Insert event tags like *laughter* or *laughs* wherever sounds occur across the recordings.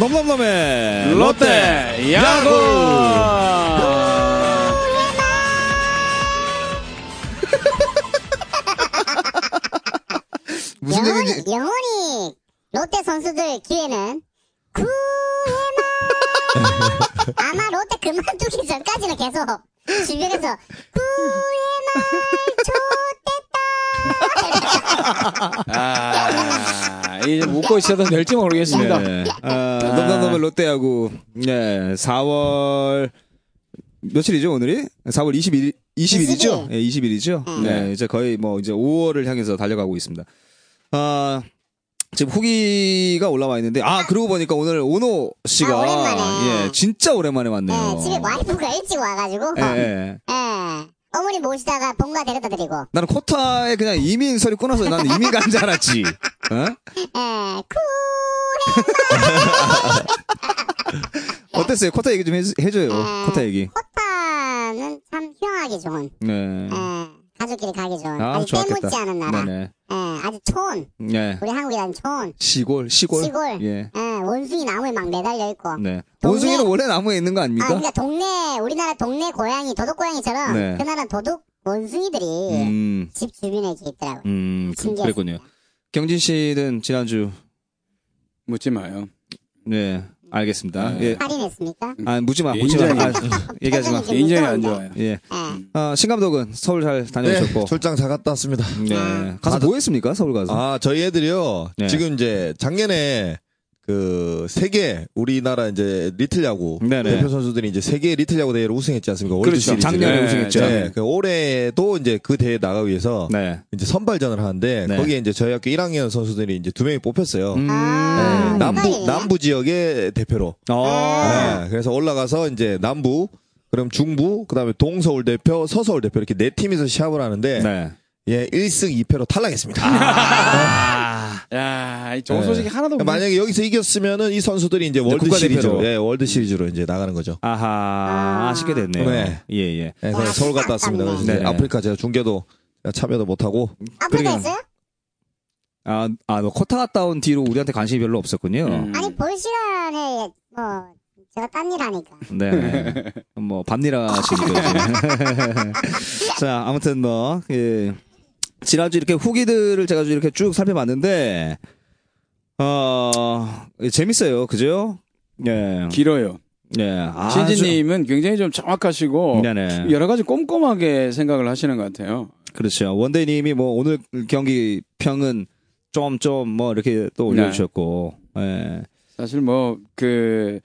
넘넘넘의 롯데 야구. 무슨 영원히, 영원히 롯데 선수들 기회는 구회말 아마 롯데 그만두기 전까지는 계속 주변에서 구회말 *laughs* 좋댔다. 아, 웃고 있어도 될지 모르겠습니다. 네. 아, 넘넘넘의 롯데야구. 네, 4월 며칠이죠 오늘이? 4월 21일 20일이죠? 20일. 네, 20일이죠. 네, 이제 거의 뭐 이제 5월을 향해서 달려가고 있습니다. 아 지금 후기가 올라와 있는데 아 그러고 보니까 오늘 오노 씨가 아, 오랜만에. 예 진짜 오랜만에 왔네요. 네, 집에 와이프가 일찍 와가지고 예, 예. 예, 어머니 모시다가 본가 데려다 드리고 나는 코타에 그냥 이민 서류 끊어서 나는 이민 간 줄 알았지. 어? 예, *laughs* 어땠어요? 코타 얘기 좀 해, 해줘요. 아. 코타 얘기. 코타는 참 휴양하기 좋은 네. 예, 가족끼리 가기 좋은 아, 아주 좋았겠다. 때묻지 않은 나라 네네. 예, 아주 촌 네. 우리 한국이란 촌 시골, 시골. 시골. 예. 예, 원숭이 나무에 막 매달려 있고 네. 동네- 원숭이는 원래 나무에 있는 거 아, 아닙니까? 그러니까 동네 우리나라 동네 고양이 도둑 고양이처럼 네. 그 나라 도둑 원숭이들이 음, 집 주변에 이렇게 있더라고. 음, 그. 그랬군요. 경진 씨는 지난주, 묻지 마요. 네, 알겠습니다. 네. 예. 할인했습니까? 아, 묻지 마, 묻지 마. 인정이- 아, *laughs* 얘기하지 마. 좀 인정이 안. 좋아요. 예. 예. 아, 신 감독은 서울 잘 네, 다녀오셨고. 출장 잘 갔다 왔습니다. 네. 가서 다들- 뭐 했습니까? 서울 가서? 아, 저희 애들이요. 네. 지금 이제 작년에 그 세계 우리나라 이제 리틀 야구 네네. 대표 선수들이 이제 세계 리틀 야구 대회를 우승했지 않습니까? 그렇죠. 시리즈. 작년에 네, 우승했죠. 네, 그 올해도 이제 그 대회 나가기 위해서 네. 이제 선발전을 하는데 네. 거기에 이제 저희 학교 1학년 선수들이 이제 두 명이 뽑혔어요. 음. 아, 네, 남부. 남부 지역의 대표로. 어. 네, 그래서 올라가서 이제 남부, 그럼 중부, 그다음에 동서울 대표, 서서울 대표 이렇게 네 팀에서 시합을 하는데 네. 예, 1승 2패로 탈락했습니다. 아. *laughs* 야, 이 좋은 네. 소식이 하나도 없네. 만약에 여기서 이겼으면은 이 선수들이 이제 월드. 시리즈로, 예, 월드 시리즈로 이제 나가는 거죠. 아하, 아. 아쉽게 됐네요. 네. 예, 예. 예, 그래서 서울 갔다 왔습니다. 그래서 이제. 아프리카 제가 중계도 참여도 못 하고 아프리카 그러니까- 있어요? 아, 아, 너 코타 갔다 온 뒤로 우리한테 관심이 별로 없었군요. 음. 아니 볼 시간에 뭐 제가 딴 일 하니까. 네. 뭐, 밤일하 하시니까. *laughs* *laughs* 자, 아무튼 뭐, 예. 지난주 이렇게 후기들을 제가 좀 이렇게 쭉 살펴봤는데, 어, 예, 재밌어요. 그죠? 예. 길어요. 예. 아, 신지님은 굉장히 좀 정확하시고 네네. 여러 가지 꼼꼼하게 생각을 하시는 것 같아요. 그렇죠. 원대님이 뭐, 오늘 경기 평은 좀, 좀, 뭐, 이렇게 또 올려주셨고, 예. 사실 뭐그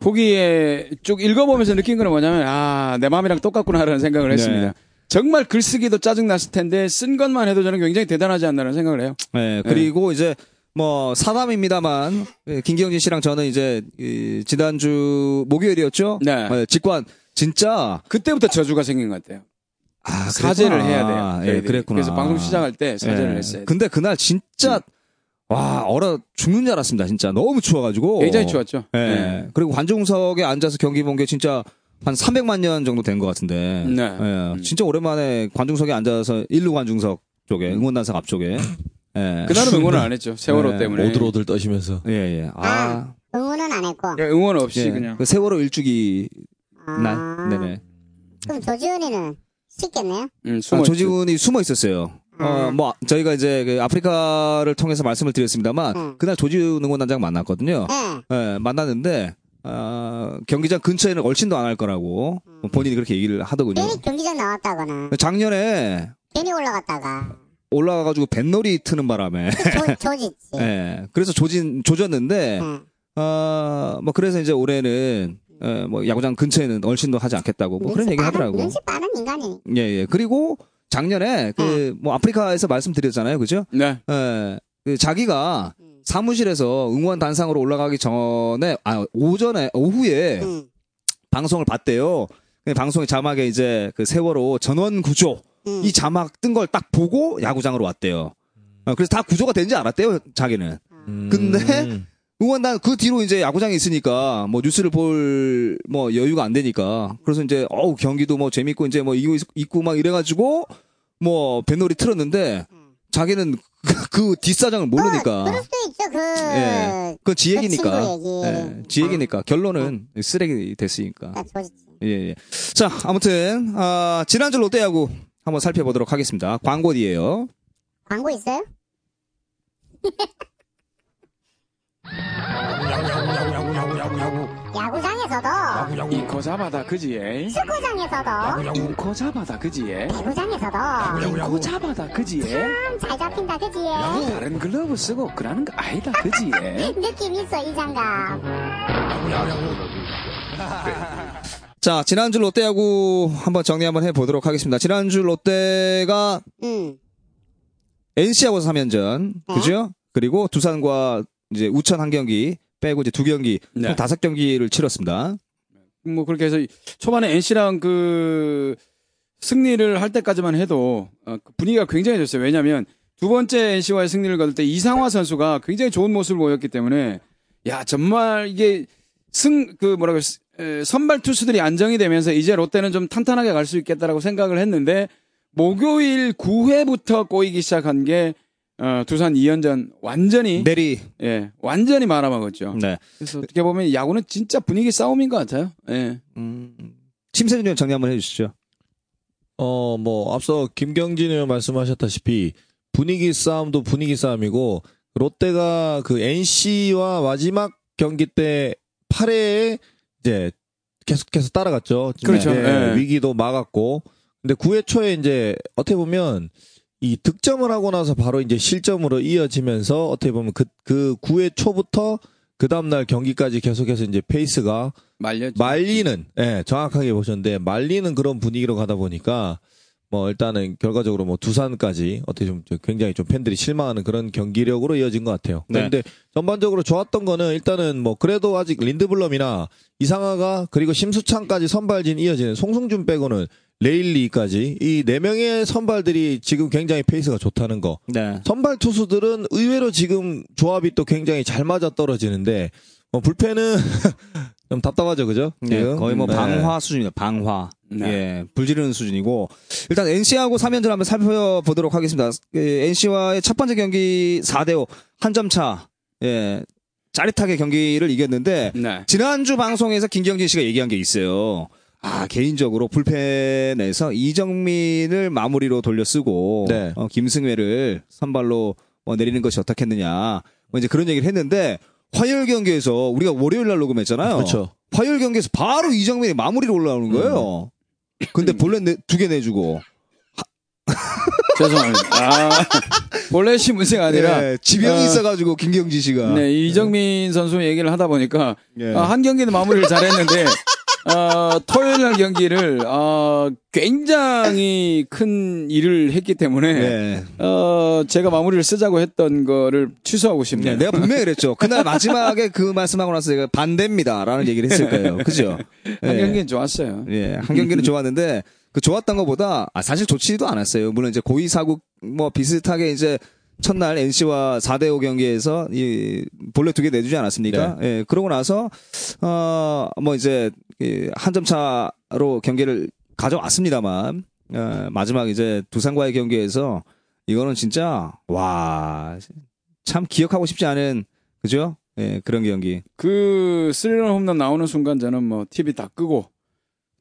후기에 쭉 읽어보면서 느낀 거는 뭐냐면 아 내 마음이랑 똑같구나라는 생각을 했습니다. 네. 정말 글쓰기도 짜증 났을 텐데 쓴 것만 해도 저는 굉장히 대단하지 않나라는 생각을 해요. 예, 그리고 이제 뭐 사담입니다만 예, 김경진 씨랑 저는 이제 이, 지난주 목요일이었죠. 네. 예, 직관 진짜 그때부터 저주가 생긴 것 같아요. 아, 사죄를. 해야 돼요. 예, 저희들이. 그랬구나. 그래서 방송 시작할 때 사죄를 예. 했어요. 근데 그날 진짜 와 얼어 죽는 줄 알았습니다. 진짜 너무 추워가지고. 굉장히 추웠죠. 예. 네. 그리고 관중석에 앉아서 경기 본 게 진짜 한 300만 년 정도 된 것 같은데. 네. 예, 음. 진짜 오랜만에 관중석에 앉아서 일루 관중석 쪽에 응원단석 앞쪽에. 예. 그날은 응원을 안 했죠. 세월호 네. 때문에. 오들오들 떠시면서 예, 예. 아. 응원은 안 했고. 예, 응원 없이 예. 그냥. 그 세월호 일주기 아, 날. 네네. 그럼 조지훈이는 쉽겠네요. 음, 아, 숨어 조지훈이 숨어 있었어요. 어, 음. 뭐, 저희가 이제 그 아프리카를 통해서 말씀을 드렸습니다만, 음. 그날 조지훈 응원단장 만났거든요. 예. 예, 만났는데, 어, 경기장 근처에는 얼씬도 안 할 거라고 본인이 그렇게 얘기를 하더군요. 괜히 경기장 나왔다거나 작년에 괜히 올라갔다가 올라가가지고 뱃놀이 트는 바람에, 조, *laughs* 조지지. 예, 그래서 조진, 조졌는데, 예. 어, 뭐, 그래서 이제 올해는, 예, 뭐, 야구장 근처에는 얼씬도 하지 않겠다고, 뭐 그런 얘기 하더라고. 눈치 빠른 인간이니. 예, 예. 그리고 작년에 그 뭐 아프리카에서 말씀드렸잖아요. 그죠? 네. 예. 그 자기가 음. 사무실에서 응원 단상으로 올라가기 전에 아 오전에 오후에 음. 방송을 봤대요. 그 방송의 자막에 이제 그 세월호 전원 구조 음. 이 자막 뜬 걸 딱 보고 야구장으로 왔대요. 어, 그래서 다 구조가 된지 알았대요. 자기는. 근데 음. 응원단 그 뒤로 이제 야구장에 있으니까 뭐 뉴스를 볼 뭐 여유가 안 되니까 그래서 이제 어우 경기도 뭐 재밌고 이제 뭐 이거 있고 막 이래가지고 뭐 뱃놀이 틀었는데 자기는 그 뒷사정을 뭐, 모르니까 그럴 수도 있죠. 그, 예. 그지그 얘기니까. 친구 얘기. 예, 지 얘기니까. 결론은 쓰레기 됐으니까. 딱 조지. 예, 예. 자, 아무튼, 아, 지난주 롯데야구 한번 살펴보도록 하겠습니다. 광고 뒤에요. 광고 있어요? *laughs* 야구 장에서도, 인코 잡아다 그지에 축구장에서도, 인코 잡아다 그지에 배구장에서도, 인코 잡아다 그지에 참 잘 잡힌다, 그지? 다른 글러브 쓰고 그러는 거 아니다 그지에 *laughs* 느낌 있어, 이 장갑. *laughs* 자, 지난주 롯데야구 한번 정리 한번 해보도록 하겠습니다. 지난주 롯데가 응. NC하고 3연전, 네. 그죠? 그리고 두산과 이제 우천 한 경기 빼고 이제 두 경기, 네. 총 다섯 경기를 치렀습니다. 뭐 그렇게 해서 초반에 NC랑 그 승리를 할 때까지만 해도 어, 그 분위기가 굉장히 좋았어요. 왜냐하면 두 번째 NC와의 승리를 거둘 때 이상화 선수가 굉장히 좋은 모습을 보였기 때문에 야 정말 이게 승 그 뭐라고 선발 투수들이 안정이 되면서 이제 롯데는 좀 탄탄하게 갈 수 있겠다라고 생각을 했는데 목요일 9회부터 꼬이기 시작한 게 어, 두산 2연전 완전히 내리, 예 완전히 말아먹었죠. 네. 그래서 어떻게 보면 야구는 진짜 분위기 싸움인 것 같아요. 예. 음, 심세준 의원 정리 한번 해주시죠. 어, 뭐, 앞서 김경진 의원 말씀하셨다시피 분위기 싸움도 분위기 싸움이고 롯데가 그 NC와 마지막 경기 때 8회에 이제 계속해서 따라갔죠. 그렇죠. 네, 네. 위기도 막았고. 근데 9회 초에 이제 어떻게 보면 이 득점을 하고 나서 바로 이제 실점으로 이어지면서 어떻게 보면 그, 그 9회 초부터 그 다음날 경기까지 계속해서 이제 페이스가 말렸죠. 말리는, 예, 정확하게 보셨는데, 말리는 그런 분위기로 가다 보니까, 뭐, 일단은 결과적으로 뭐, 두산까지 어떻게 좀 굉장히 좀 팬들이 실망하는 그런 경기력으로 이어진 것 같아요. 네. 그런데 전반적으로 좋았던 거는 일단은 뭐, 그래도 아직 린드블럼이나 이상화가 그리고 심수창까지 선발진 이어지는 송승준 빼고는 레일리까지 이 네 명의 선발들이 지금 굉장히 페이스가 좋다는 거. 네. 선발 투수들은 의외로 지금 조합이 또 굉장히 잘 맞아 떨어지는데 뭐 불펜은 *laughs* 좀 답답하죠, 그죠? 네, 지금? 거의 뭐 네. 방화 수준이에요. 방화. 네. 예, 불지르는 수준이고 일단 NC하고 3연전 한번 살펴보도록 하겠습니다. NC와의 첫 번째 경기 4대5 한 점 차. 예. 짜릿하게 경기를 이겼는데 네. 지난주 방송에서 김경진 씨가 얘기한 게 있어요. 아, 개인적으로 불펜에서 이정민을 마무리로 돌려 쓰고 네. 어, 김승회를 선발로 어, 내리는 것이 어떻겠느냐. 뭐 이제 그런 얘기를 했는데 화요일 경기에서 우리가 월요일 날 녹음했잖아요. 그렇죠. 화요일 경기에서 바로 이정민이 마무리로 올라오는 거예요. 근데 볼넷 두개 내주고 죄송합니다. 아, 볼넷이 문제가 아니라 네, 지병이 어, 있어가지고 김경진 씨가 네, 이정민 선수 얘기를 하다 보니까 예. 아, 한 경기는 마무리를 잘했는데 어, 토요일 날 경기를 어, 굉장히 큰 일을 했기 때문에 네. 어, 제가 마무리를 쓰자고 했던 거를 취소하고 싶네요. 네, 내가 분명히 그랬죠. 그날 마지막에 그 말씀하고 나서 제가 반대입니다라는 얘기를 했을 거예요. 그죠? 한 예. 경기는 좋았어요. 예, 한 경기는 좋았는데 그 좋았던 것보다 아, 사실 좋지도 않았어요. 물론 이제 고의 사국 뭐 비슷하게 이제 첫날 NC와 4대5 경기에서 이 볼넷 두 개 내주지 않았습니까? 예, 그러고 나서 어뭐 이제 한 점 차로 경기를 가져왔습니다만 어, 마지막 이제 두산과의 경기에서 이거는 진짜 와 참 기억하고 싶지 않은 그죠? 예, 그런 경기. 그 스리런 홈런 나오는 순간 저는 뭐 TV 다 끄고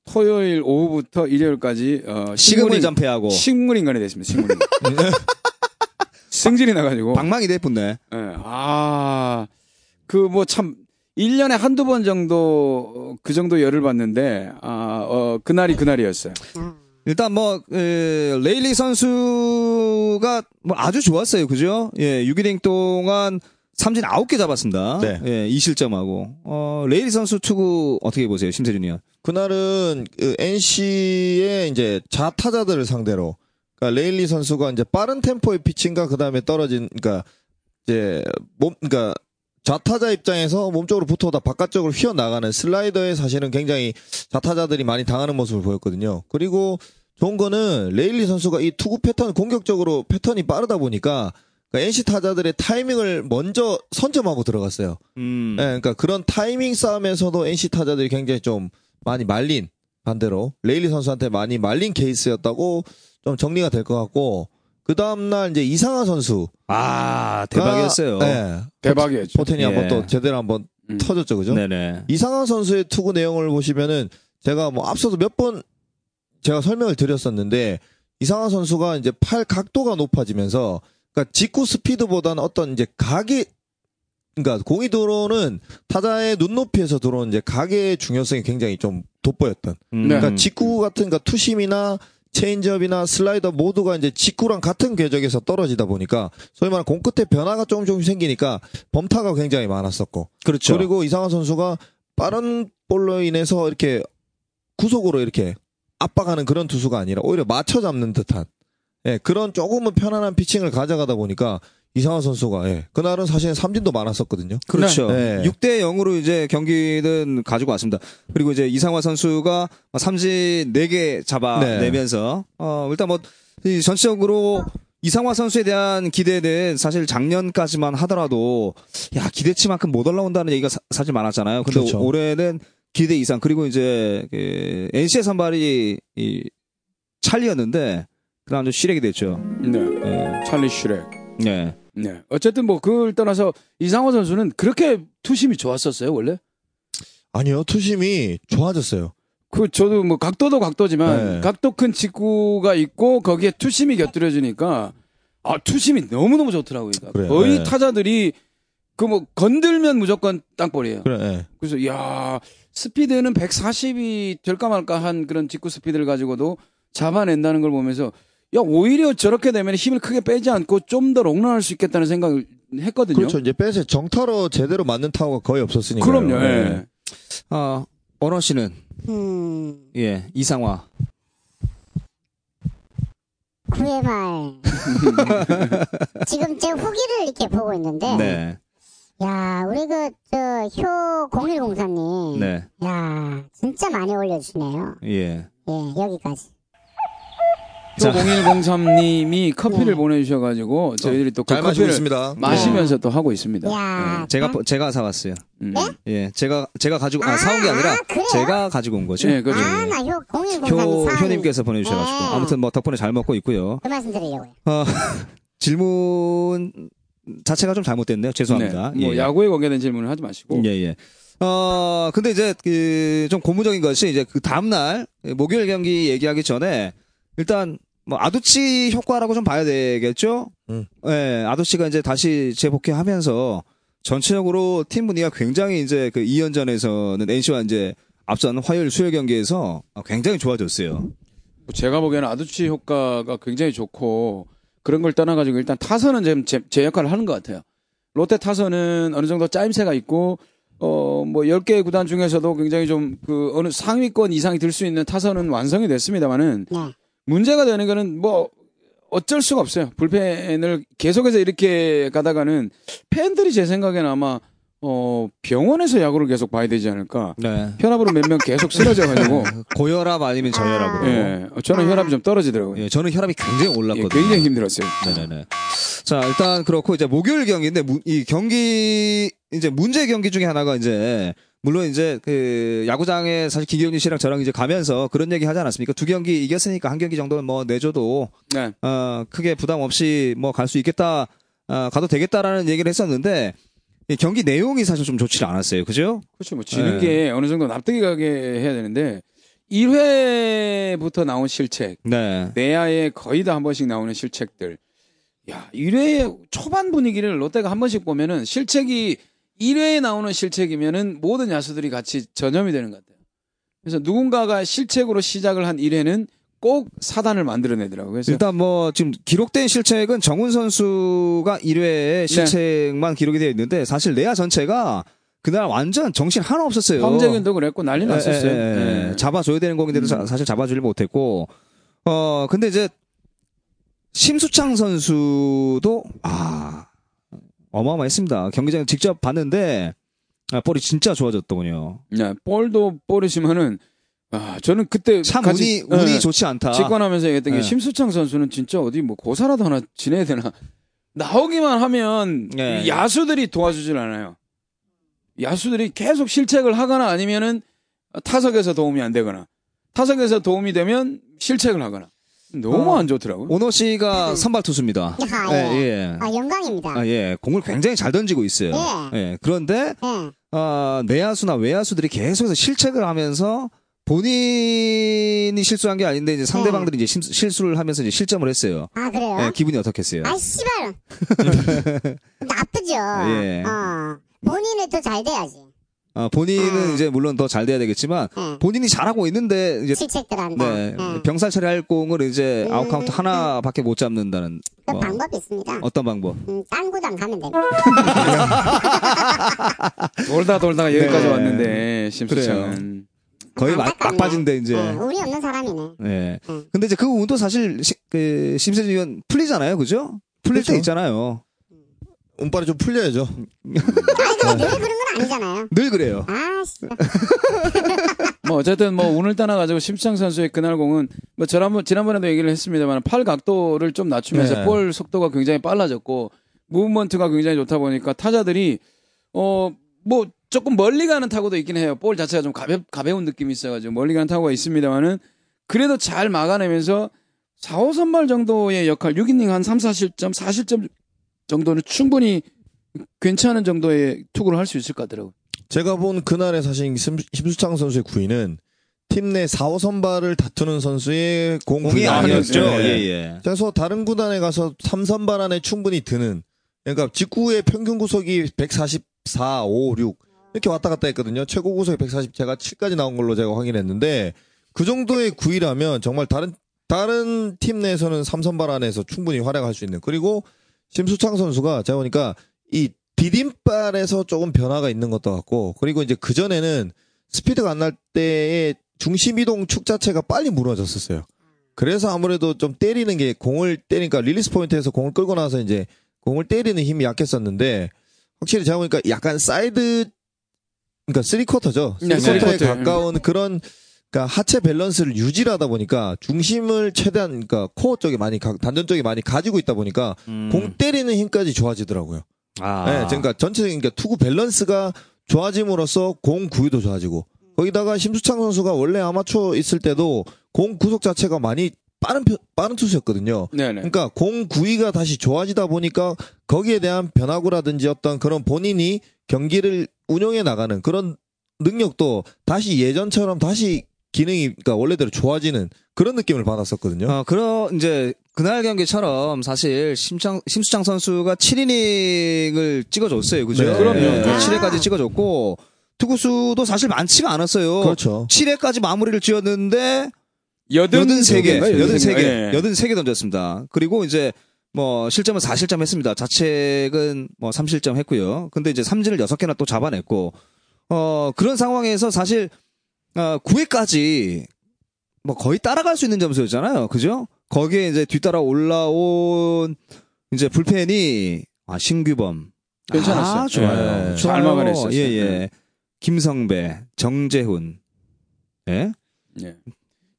토요일 오후부터 일요일까지 어, 식음을 전폐하고 식물 인간이 됐습니다. 식물 인간. *laughs* 승질이 나가지고. 방망이 대뿐네. 예, 아, 그 뭐 참, 1년에 한두 번 정도, 어, 그 정도 열을 받는데, 아, 어, 그날이 그날이었어요. 일단 뭐 에, 레일리 선수가 뭐 아주 좋았어요, 그죠? 예, 6이닝 동안 삼진 9개 잡았습니다. 네. 예, 2실점하고 어, 레일리 선수 투구 어떻게 보세요, 심세준 위원? 그날은 그 NC의 이제 자타자들을 상대로 그러니까 레일리 선수가 이제 빠른 템포의 피칭과 그다음에 떨어진 그러니까 이제 몸 그러니까 좌타자 입장에서 몸쪽으로 붙었다 바깥쪽으로 휘어 나가는 슬라이더에 사실은 굉장히 좌타자들이 많이 당하는 모습을 보였거든요. 그리고 좋은 거는 레일리 선수가 이 투구 패턴 공격적으로 패턴이 빠르다 보니까 그러니까 NC 타자들의 타이밍을 먼저 선점하고 들어갔어요. 음. 네, 그러니까 그런 타이밍 싸움에서도 NC 타자들이 굉장히 좀 많이 말린 반대로 레일리 선수한테 많이 말린 케이스였다고 좀 정리가 될 것 같고 그 다음날 이제 이상하 선수. 아, 대박이었어요. 네. 대박이었죠. 포텐이 예. 한번 또 제대로 한번 음. 터졌죠, 그죠? 네네. 이상하 선수의 투구 내용을 보시면은 제가 뭐 앞서도 몇 번 제가 설명을 드렸었는데 이상하 선수가 이제 팔 각도가 높아지면서 그러니까 직구 스피드보다는 어떤 이제 각이 그러니까 공이 들어오는 타자의 눈높이에서 들어오는 이제 각의 중요성이 굉장히 좀 돋보였던. 음. 네. 그러니까 직구 같은 그러니까 투심이나 체인지업이나 슬라이더 모두가 이제 직구랑 같은 궤적에서 떨어지다 보니까 소위 말하는 공 끝에 변화가 조금 조금 생기니까 범타가 굉장히 많았었고 그렇죠. 그리고 이상화 선수가 빠른 볼로 인해서 이렇게 구속으로 이렇게 압박하는 그런 투수가 아니라 오히려 맞춰 잡는 듯한 예, 그런 조금은 편안한 피칭을 가져가다 보니까 이상한 선수가 예, 그날은 사실 삼진도 많았었거든요. 그렇죠. 네. 6대 0으로 이제 경기는 가지고 왔습니다. 그리고 이제 이상화 선수가 삼진 4개 잡아내면서 어 일단 뭐이 전체적으로 이상화 선수에 대한 기대는 사실 작년까지만 하더라도 야 기대치만큼 못 올라온다는 얘기가 사, 사실 많았잖아요. 근데 그렇죠. 오- 올해는 기대 이상 그리고 이제 그 NC의 선발이 이 찰리였는데 그다음 좀 시렉이 됐죠. 네. 예. 찰리 슈렉. 네. 네. 어쨌든 뭐 그걸 떠나서 이상호 선수는 그렇게 투심이 좋았었어요, 원래? 아니요, 투심이 좋아졌어요. 그 저도 뭐 각도도 각도지만 네. 각도 큰 직구가 있고 거기에 투심이 곁들여지니까 아 투심이 너무 너무 좋더라고요. 그러니까. 거의 네. 타자들이 그 뭐 건들면 무조건 땅볼이에요. 그래, 예. 그래서 야 스피드는 140이 될까 말까 한 그런 직구 스피드를 가지고도 잡아낸다는 걸 보면서 야 오히려 저렇게 되면 힘을 크게 빼지 않고 좀 더 롱런할 수 있겠다는 생각을 했거든요. 그렇죠. 이제 빼세 정타로 제대로 맞는 타구가 거의 없었으니까. 그럼요. 예. 아 원원 씨는 음, 예 이상화 9회 말. *laughs* 지금 제 후기를 이렇게 보고 있는데, 네. 야, 우리 그, 저, 효 0104님. 네. 야, 진짜 많이 올려주시네요. 예. 예, 여기까지. 저 0103님이 *laughs* 커피를 네. 보내주셔가지고 저희들이 또 그 잘 마시고 커피를 있습니다. 마시면서 또 하고 있습니다. 야, 네. 제가 제가 사왔어요. 음. 예, 제가 제가 가지고 아 사온 게 아, 아니라 그래요? 제가 가지고 온 거죠. 네, 그렇죠. 아, 나효 0104님. 효 효님께서 보내주셔가지고 네. 아무튼 뭐 덕분에 잘 먹고 있고요. 그 말씀 드리려고요. 어, *laughs* 질문 자체가 좀 잘못됐네요. 죄송합니다. 네, 뭐 예, 야구에 관계된 질문을 하지 마시고 예, 예. 어, 근데 이제 그 좀 고무적인 것이 이제 그 다음 날 목요일 경기 얘기하기 전에 일단 뭐 아두치 효과라고 좀 봐야 되겠죠? 음. 예, 아두치가 이제 다시 재복귀하면서 전체적으로 팀 분위기가 굉장히 이제 그 2연전에서는 NC와 이제 앞선 화요일 수요일 경기에서 굉장히 좋아졌어요. 뭐 제가 보기에는 아두치 효과가 굉장히 좋고 그런 걸 떠나가지고 일단 타선은 지금 제, 제 역할을 하는 것 같아요. 롯데 타선은 어느 정도 짜임새가 있고 어뭐 10개 구단 중에서도 굉장히 좀 그 어느 상위권 이상이 들 수 있는 타선은 완성이 됐습니다만은 네. 문제가 되는 거는 뭐 어쩔 수가 없어요. 불펜을 계속해서 이렇게 가다가는 팬들이 제 생각에는 아마 어 병원에서 야구를 계속 봐야 되지 않을까. 네. 혈압으로 몇 명 계속 쓰러져가지고 *laughs* 고혈압 아니면 저혈압으로. 예 저는 혈압이 좀 떨어지더라고요. 예, 저는 혈압이 굉장히 예, 올랐거든요. 굉장히 힘들었어요. 네네네. 자, 일단 그렇고 이제 목요일 경기인데 무- 이 경기 이제 문제 경기 중에 하나가 이제 물론 이제 그 야구장에 사실 김경진 씨랑 저랑 이제 가면서 그런 얘기 하지 않았습니까? 두 경기 이겼으니까 한 경기 정도는 뭐 내줘도 네. 어 크게 부담 없이 뭐 갈 수 있겠다, 어, 가도 되겠다라는 얘기를 했었는데 이 경기 내용이 사실 좀 좋지 않았어요, 그죠? 그렇죠. 뭐 지는 네. 게 어느 정도 납득이 가게 해야 되는데 1회부터 나온 실책, 네. 내야에 거의 다 한 번씩 나오는 실책들. 야, 1회 초반 분위기를 롯데가 한 번씩 보면은 실책이 1회에 나오는 실책이면은 모든 야수들이 같이 전염이 되는 것 같아요. 그래서 누군가가 실책으로 시작을 한 1회는 꼭 사단을 만들어내더라고요. 그래서 일단 뭐 지금 기록된 실책은 정훈 선수가 1회에 실책만 기록이 되어 있는데 사실 내야 전체가 그날 완전 정신 하나 없었어요. 황재균도 그랬고 난리 났었어요. 예, 예, 예. 예. 잡아줘야 되는 공인데도 음. 자- 사실 잡아주질 못했고, 어, 근데 이제, 심수창 선수도, 아, 어마어마했습니다. 경기장 직접 봤는데, 아, 볼이 진짜 좋아졌더군요. 야, 볼도 볼이지만은 아, 저는 그때 참 같이- 운이, 운이 예. 좋지 않다. 직관하면서 얘기했던 게 네. 심수창 선수는 진짜 어디 뭐 고사라도 하나 지내야 되나 나오기만 하면 네. 야수들이 도와주질 않아요. 야수들이 계속 실책을 하거나 아니면은 타석에서 도움이 안 되거나 타석에서 도움이 되면 실책을 하거나 너무 어. 안 좋더라고. 오너 씨가 *laughs* 선발 투수입니다. 야, 예, 예. 예. 아, 영광입니다. 아, 예. 공을 굉장히 잘 던지고 있어요. 예. 예. 그런데 예. 어, 내야수나 외야수들이 계속해서 실책을 하면서 본인이 실수한 게 아닌데 이제 상대방들이 이제 심- 실수를 하면서 이제 실점을 했어요. 아, 그래요? 예, 기분이 어떻겠어요? 아, 씨발. *laughs* 나쁘죠. 예. 어. 본인은 더 잘 돼야지. 어, 본인은 아. 이제 물론 더 잘 돼야 되겠지만 예. 본인이 잘하고 있는데 이제 실책들 한다. 네, 예. 병살 처리할 공을 이제 음. 아웃 카운트 하나밖에 못 잡는다는 그 뭐, 방법이 있습니다. 어떤 방법? 음, 딴 구단 가면 됩니다. *laughs* 돌다 돌다가 여기까지 네. 왔는데 심수창은 거의 막, 안타깝네. 막빠진데 이제. 어, 운이 없는 사람이네. 예. 음. 근데 이제 그 운도 사실 시, 그 심세준 의원 풀리잖아요, 그죠? 풀릴 때 그렇죠. 있잖아요. 운빨이 좀 풀려야죠. 아니, 근데 늘 그런 건 아니잖아요. 늘 그래요. 아, 씨. *laughs* 뭐 어쨌든 뭐 운을 떠나가지고 심수창 선수의 그날 공은 뭐 지난번 지난번에도 얘기를 했습니다만 팔 각도를 좀 낮추면서 네. 볼 속도가 굉장히 빨라졌고 무브먼트가 굉장히 좋다 보니까 타자들이 어 뭐 조금 멀리 가는 타구도 있긴 해요. 볼 자체가 좀 가볍 가벼운 느낌이 있어가지고 멀리 가는 타구가 있습니다만은 그래도 잘 막아내면서 4, 5 선발 정도의 역할 6이닝 한 3, 4실점, 4실점 정도는 충분히 괜찮은 정도의 투구를 할 수 있을 것 같더라고요. 제가 본 그날의 사실 심, 심수창 선수의 구위는 팀 내 4, 5선발을 다투는 선수의 공 공이 아니었죠. 아니었죠. 예, 예. 그래서 다른 구단에 가서 3선발 안에 충분히 드는 그러니까 직구의 평균 구속이 144, 5, 6 이렇게 왔다 갔다 했거든요. 최고 구속이 140, 제가 7까지 나온 걸로 제가 확인했는데 그 정도의 구위라면 정말 다른 다른 팀 내에서는 3선발 안에서 충분히 활약할 수 있는 그리고 심수창 선수가 제가 보니까 이 디딤발에서 조금 변화가 있는 것도 같고 그리고 이제 그 전에는 스피드가 안 날 때의 중심 이동 축 자체가 빨리 무너졌었어요. 그래서 아무래도 좀 때리는 게 공을 때리니까 릴리스 포인트에서 공을 끌고 나서 이제 공을 때리는 힘이 약했었는데 확실히 제가 보니까 약간 사이드 그러니까 쓰리쿼터죠. 네, 쓰리쿼터에 쓰리쿼터. 가까운 그런 그러니까 하체 밸런스를 유지하다 보니까 중심을 최대한 그러니까 코어 쪽에 많이 가- 단전 쪽에 많이 가지고 있다 보니까 음. 공 때리는 힘까지 좋아지더라고요. 아. 네, 그러니까 전체적인 그러니까 투구 밸런스가 좋아짐으로써 공 구위도 좋아지고 거기다가 심수창 선수가 원래 아마추어 있을 때도 공 구속 자체가 많이 빠른 편- 빠른 투수였거든요. 네네. 그러니까 공 구위가 다시 좋아지다 보니까 거기에 대한 변화구라든지 어떤 그런 본인이 경기를 운영해 나가는 그런 능력도 다시 예전처럼 다시 기능이 그러니까 원래대로 좋아지는 그런 느낌을 받았었거든요. 어, 그런 이제 그날 경기처럼 사실 심창 심수창 선수가 7이닝을 찍어줬어요, 그죠? 네. 그럼요. 예, 아. 7회까지 찍어줬고 투구수도 사실 많지가 않았어요. 그렇죠. 7회까지 마무리를 지었는데 여든 83개, 83개, 예. 83개 던졌습니다. 그리고 이제 뭐 실점은 4실점 했습니다. 자책은 뭐 3실점 했고요. 근데 이제 삼진을 6개나 또 잡아냈고 어 그런 상황에서 사실 어 9회까지 뭐 거의 따라갈 수 있는 점수였잖아요. 그죠? 거기에 이제 뒤따라 올라온 이제 불펜이 아 신규범 괜찮았어요. 아, 좋아요. 예, 좋아요. 잘 막아냈었어요. 예, 예. 네. 김성배, 정재훈. 예? 예.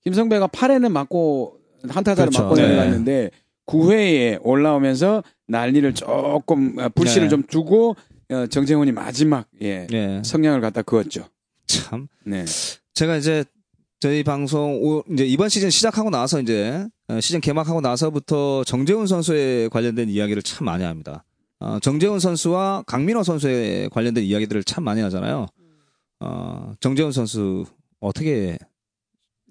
김성배가 8회는 맞고 한타자를 그렇죠. 맞고 네. 내려갔는데 9회에 올라오면서 난리를 조금 어, 불씨를 네. 좀 두고 어, 정재훈이 마지막 예, 예. 성냥을 갖다 그었죠. 참. 네. 제가 이제 저희 방송 오- 이제 이번 시즌 시작하고 나서 이제 어, 시즌 개막하고 나서부터 정재훈 선수에 관련된 이야기를 참 많이 합니다. 어, 정재훈 선수와 강민호 선수에 관련된 이야기들을 참 많이 하잖아요. 어, 정재훈 선수 어떻게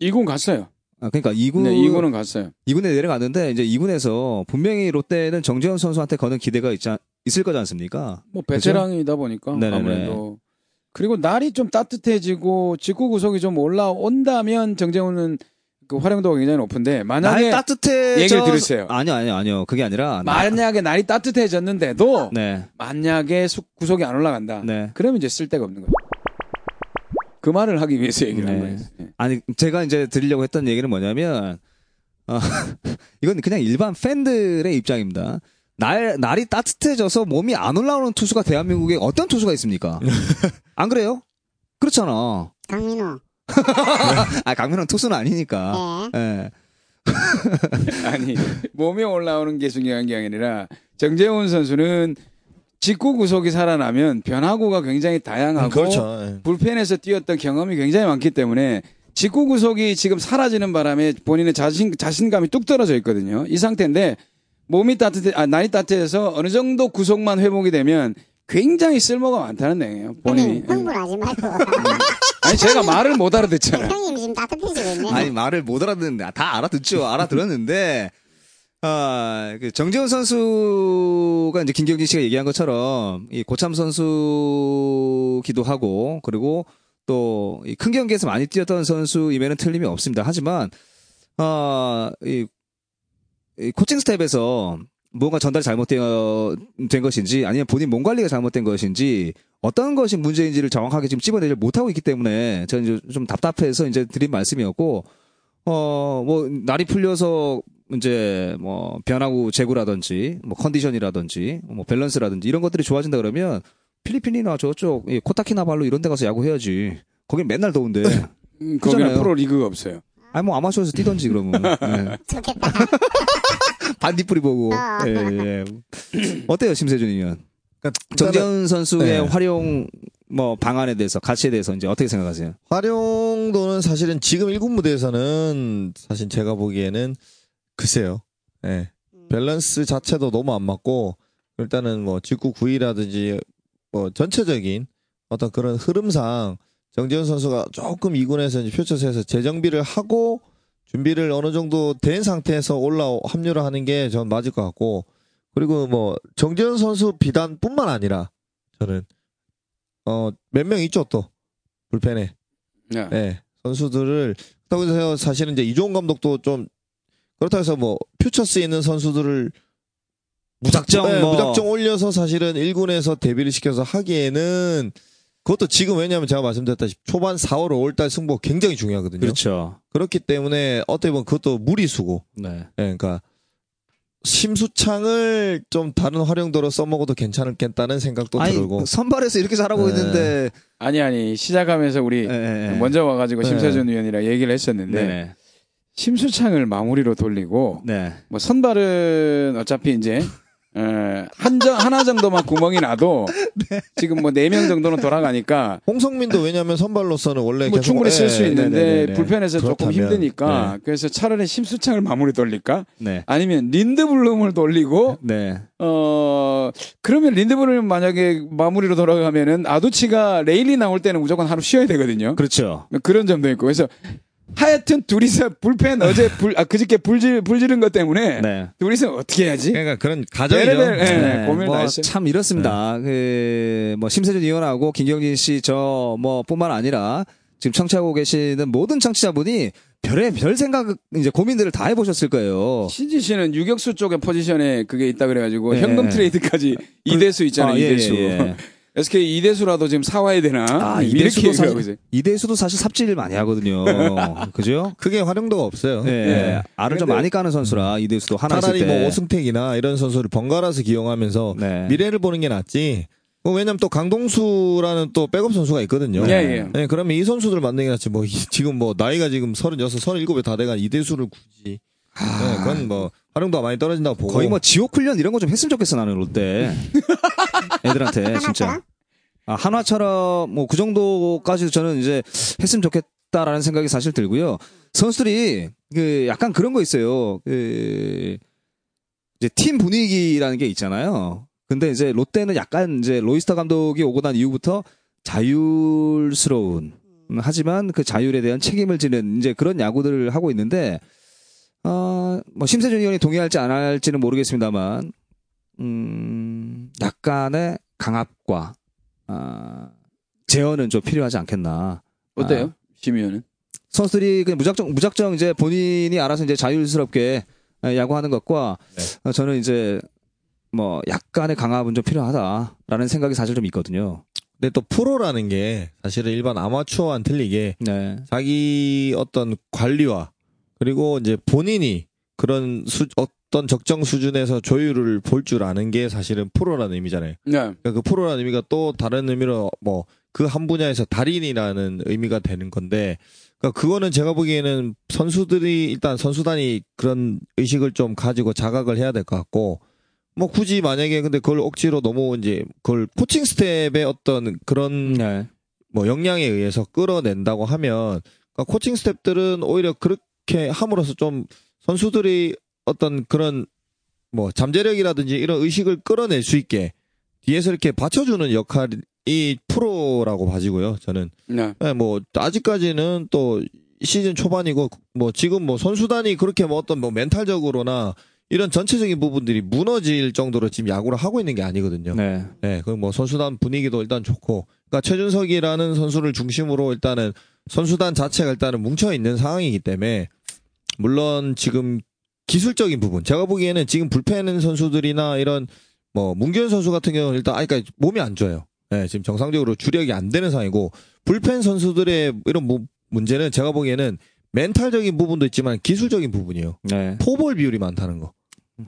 2군 갔어요. 아, 그러니까 2군 네, 2군은 갔어요. 2군에 내려갔는데 이제 2군에서 분명히 롯데는 정재훈 선수한테 거는 기대가 있지 않- 있을 거지 않습니까? 뭐 베테랑이다 보니까 네네네. 아무래도 그리고 날이 좀 따뜻해지고 직구 구속이 좀 올라온다면 정재훈은 그 활용도가 굉장히 높은데 만약에 날 따뜻해 얘기를 들으세요. 아니요 아니요 아니요 그게 아니라 나- 만약에 날이 따뜻해졌는데도 네 만약에 수- 구속이 안 올라간다. 네. 그러면 이제 쓸 데가 없는 거예요. 그 말을 하기 위해서 얘기를 한 네. 거예요. 예. 아니 제가 이제 드리려고 했던 얘기는 뭐냐면 어, *laughs* 이건 그냥 일반 팬들의 입장입니다. 날 날이 따뜻해져서 몸이 안 올라오는 투수가 대한민국에 어떤 투수가 있습니까? *laughs* 안 그래요? 그렇잖아. 강민호. *laughs* 아 강민호는 투수는 아니니까. 예. 예. *laughs* 아니 몸에 올라오는 게 중요한 게 아니라 정재훈 선수는 직구 구속이 살아나면 변화구가 굉장히 다양하고 그렇죠. 예. 불펜에서 뛰었던 경험이 굉장히 많기 때문에 직구 구속이 지금 사라지는 바람에 본인의 자신 자신감이 뚝 떨어져 있거든요. 이 상태인데 몸이 따뜻해 아 날이 따뜻해서 어느 정도 구속만 회복이 되면 굉장히 쓸모가 많다는 얘기예요. 본인이. 형님 흥분하지 말고 아니 제가 말을 못 알아듣잖아요. 형님 지금 따뜻해지고 있네 아니 말을 못 알아듣는데 다 알아듣죠. 알아들었는데 아, 그 정재훈 선수가 이제 김경진 씨가 얘기한 것처럼 이 고참 선수기도 하고 그리고 또이큰 경기에서 많이 뛰었던 선수임에는 틀림이 없습니다. 하지만 아, 이, 이 코칭 스텝에서 뭔가 전달이 잘못된 된 것인지 아니면 본인 몸 관리가 잘못된 것인지 어떤 것이 문제인지를 정확하게 지금 찝어내지 못하고 있기 때문에 저는 이제 좀 답답해서 이제 드린 말씀이었고 어 뭐 날이 풀려서 이제 뭐 변화구 제구라든지 뭐 컨디션이라든지 뭐 밸런스라든지 이런 것들이 좋아진다 그러면 필리핀이나 저쪽 이 코타키나발루 이런 데 가서 야구 해야지. 거긴 맨날 더운데. *laughs* 음, 거기는. 프로 리그가 없어요. 아니 뭐 아마추어에서 뛰던지 그러면. 예. *laughs* 좋겠다 *laughs* 반딧불이 보고. 아. 예, 예. 어때요, 심세준이면? 그러니까 일단은 정재훈 선수의 네. 활용 뭐 방안에 대해서 가치에 대해서 이제 어떻게 생각하세요? 활용도는 사실은 지금 1군 무대에서는 사실 제가 보기에는 글쎄요. 예. 밸런스 자체도 너무 안 맞고 일단은 뭐 직구 구위라든지 뭐 전체적인 어떤 그런 흐름상 정재훈 선수가 조금 2군에서 이제 표처세에서 재정비를 하고 준비를 어느 정도 된 상태에서 올라 합류를 하는 게 전 맞을 것 같고 그리고 뭐 정재훈 선수 비단뿐만 아니라 저는 어 몇 명 있죠 또? 불펜에. 네. 네, 선수들을. 그렇다고 해서 사실은 이제 이종훈 감독도 좀 그렇다고 해서 뭐 퓨처스에 있는 선수들을 무작정 네, 뭐. 무작정 올려서 사실은 1군에서 데뷔를 시켜서 하기에는 그것도 지금 왜냐하면 제가 말씀드렸다시피 초반 4월 5월달 승부가 굉장히 중요하거든요. 그렇죠. 그렇기 때문에 어떻게 보면 그것도 무리수고 네. 예, 그러니까 심수창을 좀 다른 활용도로 써먹어도 괜찮겠다는 생각도 아니 들고 선발에서 이렇게 잘하고 네. 있는데 아니 아니 시작하면서 우리 예. 먼저 와가지고 네. 심세준 위원이랑 얘기를 했었는데 네. 심수창을 마무리로 돌리고 네. 뭐 선발은 어차피 이제 어, 한정 하나 정도만 구멍이 나도 *laughs* 네. 지금 뭐 네 명 정도는 돌아가니까 홍성민도 왜냐하면 선발로서는 원래 뭐 충분히 쓸수 예, 있는데 네네네. 불펜에서 조금 그렇다면, 힘드니까 그래서 차라리 심수창을 마무리 돌릴까 네. 아니면 린드블룸을 돌리고 네. 어 그러면 린드블룸 만약에 마무리로 돌아가면은 아두치가 레일리 나올 때는 무조건 하루 쉬어야 되거든요. 그렇죠. 그런 점도 있고 그래서 하여튼 둘이서 불펜 어제 불 아 그저께 불질 불지른 것 때문에 네. 둘이서 어떻게 해야지? 그러니까 그런 가정이죠. 예. 고민을 다뭐 했어요. 참 이렇습니다. 그, 뭐, 심세준 의원하고 김경진 씨, 저, 뭐, 뿐만 아니라, 지금 청취하고 계시는 모든 청취자분이 별의 별 생각, 이제 고민들을 다 해보셨을 거예요. 신지 씨는 유격수 쪽의 포지션에 그게 있다 그래가지고 예. 현금 트레이드까지 이대수 있잖아요. 아, 예, 이대수. 예, 예. *laughs* SK 이대수라도 지금 사와야 되나? 아, 이대수도. 사실, 이대수도 사실 삽질 많이 하거든요. *laughs* 그죠? 그게 활용도가 없어요. 예. 예. 알을 좀 많이 까는 선수라, 이대수도 하나 차라리 때. 뭐 오승택이나 이런 선수를 번갈아서 기용하면서 네. 미래를 보는 게 낫지. 뭐 왜냐면 또 강동수라는 또 백업 선수가 있거든요. 예, 예. 네, 그러면 이 선수들 만나는 게 낫지. 뭐 이- 지금 뭐 나이가 지금 36, 37에 다 돼간 이대수를 굳이. 네, 그건 뭐 활용도가 많이 떨어진다고 보고. 거의 뭐 지옥 훈련 이런 거 좀 했으면 좋겠어, 나는 롯데. *laughs* 애들한테, 진짜. 하나처럼? 아, 한화처럼 뭐 그 정도까지도 저는 이제 했으면 좋겠다라는 생각이 사실 들고요. 선수들이 그 약간 그런 거 있어요. 그 이제 팀 분위기라는 게 있잖아요. 근데 이제 롯데는 약간 이제 로이스터 감독이 오고 난 이후부터 자율스러운 음, 하지만 그 자율에 대한 책임을 지는 이제 그런 야구들을 하고 있는데 어, 뭐 심세준 의원이 동의할지 안 할지는 모르겠습니다만 음, 약간의 강압과 아, 제어는 좀 필요하지 않겠나. 어때요? 아, 심 의원은? 선수들이 그냥 무작정 무작정 이제 본인이 알아서 이제 자율스럽게 에, 야구하는 것과 네. 어, 저는 이제 뭐 약간의 강압은 좀 필요하다라는 생각이 사실 좀 있거든요. 근데 또 프로라는 게 사실은 일반 아마추어와는 틀리게 네. 자기 어떤 관리와 그리고 이제 본인이 그런 수, 어떤 적정 수준에서 조율을 볼 줄 아는 게 사실은 프로라는 의미잖아요. 네. 그러니까 그 프로라는 의미가 또 다른 의미로 뭐 그 한 분야에서 달인이라는 의미가 되는 건데 그러니까 그거는 제가 보기에는 선수들이 일단 선수단이 그런 의식을 좀 가지고 자각을 해야 될 것 같고 뭐 굳이 만약에 근데 그걸 억지로 너무 이제 그걸 코칭 스텝의 어떤 그런 네. 뭐 역량에 의해서 끌어낸다고 하면 그러니까 코칭 스텝들은 오히려 그렇게 함으로써 좀 선수들이 어떤 그런 뭐 잠재력이라든지 이런 의식을 끌어낼 수 있게 뒤에서 이렇게 받쳐주는 역할이 프로라고 봐지고요. 저는 네. 네, 뭐 아직까지는 또 시즌 초반이고 뭐 지금 뭐 선수단이 그렇게 뭐 어떤 뭐 멘탈적으로나 이런 전체적인 부분들이 무너질 정도로 지금 야구를 하고 있는 게 아니거든요. 네. 네, 그뭐 선수단 분위기도 일단 좋고, 그러니까 최준석이라는 선수를 중심으로 일단은 선수단 자체가 일단은 뭉쳐 있는 상황이기 때문에 물론 지금 기술적인 부분, 제가 보기에는 지금 불펜 선수들이나 이런 뭐 문규현 선수 같은 경우는 일단 아니 그러니까 몸이 안 좋아요. 네, 지금 정상적으로 주력이 안 되는 상황이고 불펜 선수들의 이런 무- 문제는 제가 보기에는 멘탈적인 부분도 있지만 기술적인 부분이에요. 네. 포볼 비율이 많다는 거.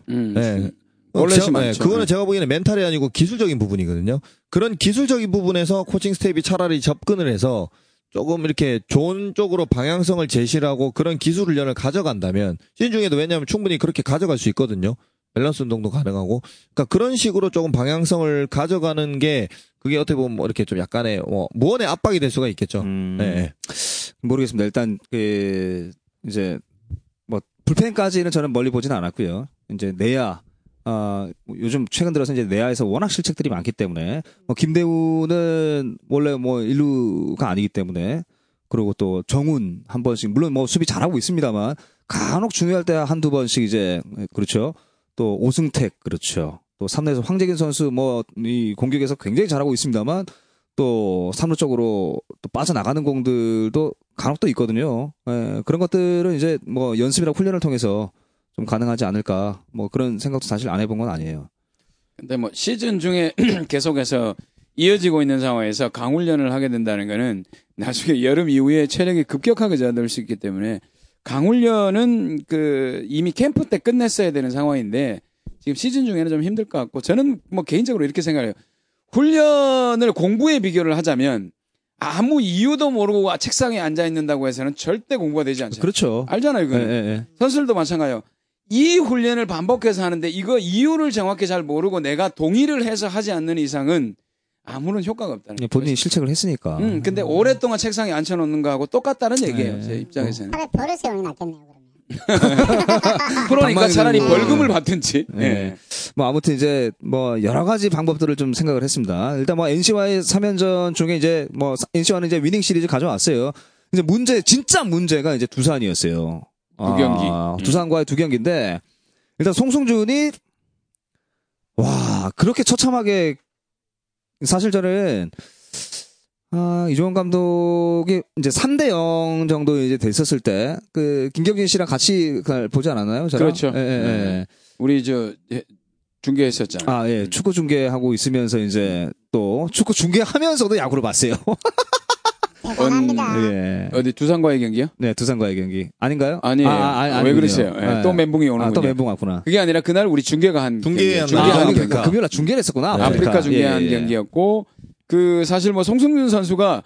음. 네. 원래 제가- 심하죠. 네, 그거는 네. 제가 보기에는 멘탈이 아니고 기술적인 부분이거든요. 그런 기술적인 부분에서 코칭 스텝이 차라리 접근을 해서 조금 이렇게 좋은 쪽으로 방향성을 제시를 하고 그런 기술 훈련을 가져간다면 시즌 중에도 왜냐하면 충분히 그렇게 가져갈 수 있거든요. 밸런스 운동도 가능하고 그러니까 그런 식으로 조금 방향성을 가져가는 게 그게 어떻게 보면 뭐 이렇게 좀 약간의 뭐 무언의 압박이 될 수가 있겠죠. 음, 네. 모르겠습니다. 일단 그 이제 뭐 불펜까지는 저는 멀리 보지는 않았고요. 이제 내야 아 요즘 최근 들어서 이제 내야에서 워낙 실책들이 많기 때문에 뭐 김대우는 원래 뭐 일루가 아니기 때문에 그리고 또 정훈 한 번씩 물론 뭐 수비 잘하고 있습니다만 간혹 중요할 때 한두 번씩 이제 그렇죠. 또 오승택 그렇죠. 또 3루에서 황재균 선수 뭐 이 공격에서 굉장히 잘하고 있습니다만 또 3루 쪽으로 또 빠져나가는 공들도 간혹 또 있거든요. 예, 그런 것들은 이제 뭐 연습이나 훈련을 통해서 좀 가능하지 않을까 뭐 그런 생각도 사실 안 해본 건 아니에요. 근데 뭐 시즌 중에 *clears throat* 계속해서 이어지고 있는 상황에서 강훈련을 하게 된다는 거는 나중에 여름 이후에 체력이 급격하게 저하될 수 있기 때문에 강훈련은 그 이미 캠프 때 끝냈어야 되는 상황인데 지금 시즌 중에는 좀 힘들 것 같고 저는 뭐 개인적으로 이렇게 생각해요. 훈련을 공부에 비교를 하자면 아무 이유도 모르고 책상에 앉아 있는다고 해서는 절대 공부가 되지 않죠. 그렇죠. 알잖아요. 예, 예. 선수들도 마찬가지예요. 이 훈련을 반복해서 하는데 이거 이유를 정확히 잘 모르고 내가 동의를 해서 하지 않는 이상은 아무런 효과가 없다는 예, 본인이 실책을 했으니까. 음, 근데 오랫동안 책상에 앉혀놓는 거하고 똑같다는 얘기예요. 네. 제 입장에서는. *laughs* 차라리 버릇 세우는 게 낫겠네요, 방망이 차라리 들고. 벌금을 받든지. 예. 예. 뭐 아무튼 이제 뭐 여러 가지 방법들을 좀 생각을 했습니다. 일단 뭐 NC와의 3연전 중에 이제 뭐 NC와는 이제 위닝 시리즈 가져왔어요. 이제 문제 진짜 문제가 이제 두산이었어요. 두 경기. 음. 두산과의 두 경기인데 일단 송승준이 와 그렇게 처참하게 사실 저는 아, 이종원 감독이 이제 3대 0 정도 이제 됐었을 때, 그, 김경진 씨랑 같이 보지 않았나요? 저랑? 그렇죠. 예, 예, 예. 네. 우리 저 예, 중계했었잖아요. 아, 예. 축구 중계하고 있으면서 이제 또 축구 중계하면서도 야구를 봤어요. *laughs* 대단합니다. 예. 어디 두산과의 경기요? 네, 두산과의 경기. 아닌가요? 아니에요. 아, 아, 왜. 그러세요? 예, 예. 또 멘붕이 오는군요. 아, 또 멘붕 왔구나. 그게 아니라 그날 우리 중계가 한 중계한 경기예요. 아, 중계한 아니, 경기. 금요일 날 중계를 했었구나. 네. 아프리카 중계한 예, 예. 경기였고 그 사실 뭐 송승준 선수가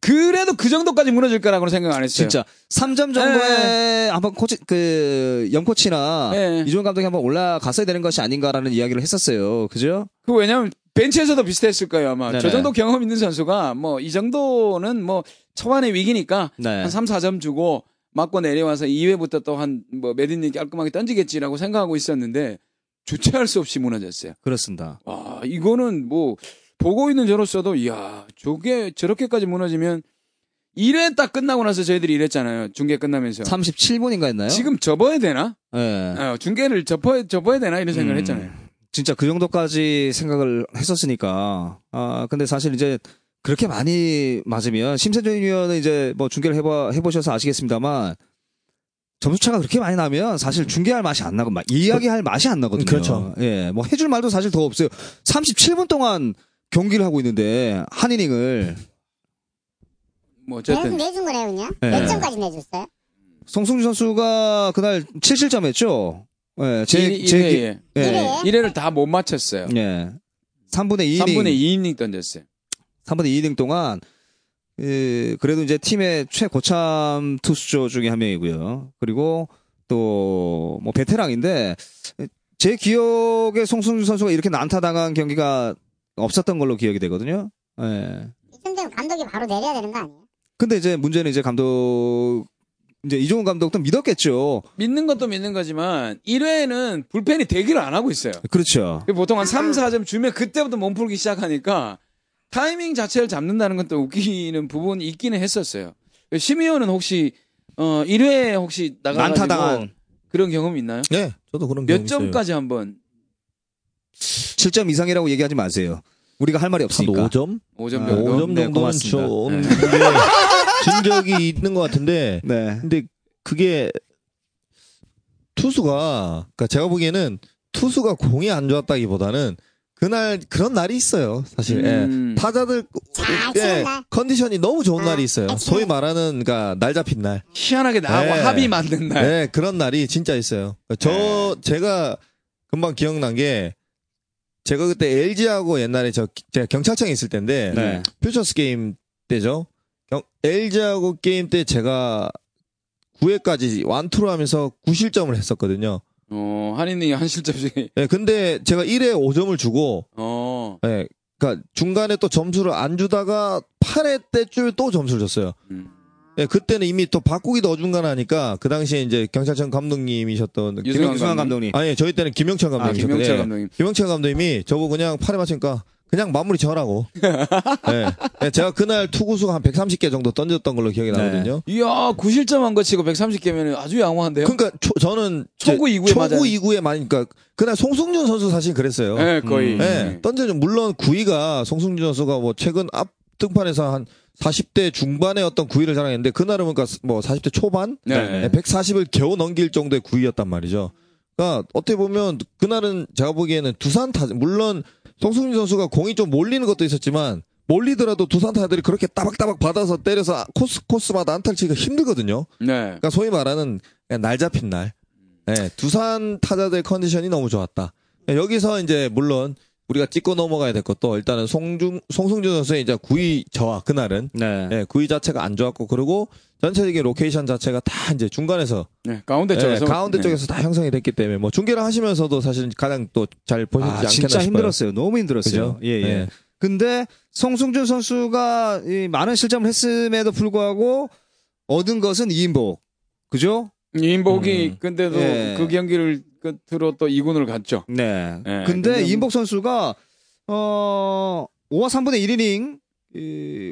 그래도 그 정도까지 무너질 거라고는 생각 안 했어요. 진짜 3점 정도에 한번 코치 그 영코치나 예. 이종원 감독이 한번 올라갔어야 되는 것이 아닌가라는 이야기를 했었어요. 그죠? 그 왜냐면 벤치에서도 비슷했을 거예요 아마. 네네. 저 정도 경험 있는 선수가 뭐 이 정도는 뭐 초반에 위기니까 네. 한 3, 4점 주고 맞고 내려와서 2회부터 또 한뭐 메디니 깔끔하게 던지겠지라고 생각하고 있었는데 주체할 수 없이 무너졌어요. 그렇습니다. 와 이거는 뭐 보고 있는 저로서도 이야 저게 저렇게까지 무너지면 1회 딱 끝나고 나서 저희들이 이랬잖아요. 중계 끝나면서. 37분인가 했나요? 지금 접어야 되나? 예. 어, 중계를 접어야, 접어야 되나? 이런 생각을 음. 했잖아요. 진짜 그 정도까지 생각을 했었으니까. 아, 근데 사실 이제 그렇게 많이 맞으면 심세준 위원은 이제 뭐 중계를 해봐, 해보셔서 아시겠습니다만 점수차가 그렇게 많이 나면 사실 중계할 맛이 안 나고 막 이야기할 맛이 안 나거든요. 그렇죠. 예. 뭐 해줄 말도 사실 더 없어요. 37분 동안 경기를 하고 있는데 한 이닝을 뭐 내준 어쨌든. 내준 거네요, 그냥. 네. 몇 점까지 내줬어요? 송승준 선수가 그날 7실점 했죠. 예. 제, 일- 제, 기- 일회에. 예. 일회에? 1회를 다 못 맞췄어요. 예. 3분의 2이닝. 3분의 2이닝 던졌어요. 3분의 2이닝 동안 예, 그래도 이제 팀의 최고참 투수조 중에 한 명이고요. 그리고 또 뭐 베테랑인데 제 기억에 송승준 선수가 이렇게 난타당한 경기가 없었던 걸로 기억이 되거든요. 예. 이쯤 되면 감독이 바로 내려야 되는 거 아니에요? 근데 이제 문제는 이제 감독 이제 이종훈 감독도 믿었겠죠. 믿는 것도 믿는 거지만 1회에는 불펜이 대기를 안 하고 있어요. 그렇죠. 보통 한 3, 4점 주면 그때부터 몸풀기 시작하니까 타이밍 자체를 잡는다는 것도 웃기는 부분이 있기는 했었어요. 심의원은 혹시 어 1회에 혹시 나가가지고 난타당한 그런 경험 있나요? 네, 저도 그런 몇 경험 있어요. 점까지 한번 7점 이상이라고 얘기하지 마세요. 우리가 할 말이 한 없으니까. 5점? 5점 네, 정도? 5점 네, 정도는 고맙습니다. 좀 네. 게진 적이 있는 것 같은데 *laughs* 네. 근데 그게 투수가 그러니까 제가 보기에는 투수가 공이 안 좋았다기보다는 그날 그런 날이 있어요. 사실 음. 예. 타자들 잘 예, 치는 날. 컨디션이 너무 좋은 아, 날이 있어요. 아, 소위. 말하는 그러니까 날 잡힌 날. 희한하게 나하고 네. 합의 만든 날. 네, 그런 날이 진짜 있어요. 저 네. 제가 금방 기억난 게 제가 그때 LG하고 옛날에 저 제가 경찰청에 있을 때인데 네. 퓨처스 게임 때죠. 경- LG하고 게임 때 제가 9회까지 완투를 하면서 9실점을 했었거든요. 어, 한인이 한 실점씩. 예, 근데 제가 1회 5점을 주고 어. 예, 그러니까 중간에 또 점수를 안 주다가 8회 때쯤에 또 점수를 줬어요. 음. 예, 그때는 이미 또 바꾸기도 어중간 하니까 그 당시에 이제 경찰청 감독님이셨던 유승환 유승환 감독님. 아니 저희 때는 김영철 아, 감독님. 김영철 감독님. 김영철 감독님이 저보고 그냥 팔에 맞추니까 그냥 마무리 져라고. 예. 예, 제가 그날 투구수가 한 130개 정도 던졌던 걸로 기억이 네. 나거든요. 이야, 9실점 한 거 치고 130개면 아주 양호한데요? 그러니까 초- 저는 초구 이구에 맞아요. 초구 2구에 많으니까 그날 송승준 선수 사실 그랬어요. 네, 거의. 음. 예. 던져줘 물론 9위가 송승준 선수가 뭐 최근 앞 등판에서 한 40대 중반의 어떤 9위를 자랑했는데 그날은 그러니까 뭐 40대 초반 네. 네, 140을 겨우 넘길 정도의 9위였단 말이죠. 그러니까 어떻게 보면 그날은 제가 보기에는 두산 타 물론 송승준 선수가 공이 좀 몰리는 것도 있었지만 몰리더라도 두산 타자들이 그렇게 따박따박 받아서 때려서 코스 코스마다 안타를 치기가 힘들거든요. 네. 그러니까 소위 말하는 날 잡힌 날. 네, 두산 타자들 컨디션이 너무 좋았다. 네, 여기서 이제 물론 우리가 찍고 넘어가야 될 것도 일단은 송중 송승준 선수의 이제 구위 저하 그날은 네. 예, 구위 자체가 안 좋았고 그리고 전체적인 로케이션 자체가 다 이제 중간에서 네, 가운데 예, 쪽에서. 가운데 네. 쪽에서 다 형성이 됐기 때문에 뭐 중계를 하시면서도 사실 가장 또 잘 보셨지 아, 않겠나 진짜 싶어요. 힘들었어요. 너무 힘들었어요. 그죠? 예, 예. 네. 근데 송승준 선수가 이 많은 실점을 했음에도 불구하고 얻은 것은 2인복. 그죠? 이인복이 음. 근데도 예. 그 경기를 끝으로 또 2군을 갔죠. 네. 네, 근데 근데 이인복 선수가 어 5와 3분의 1이닝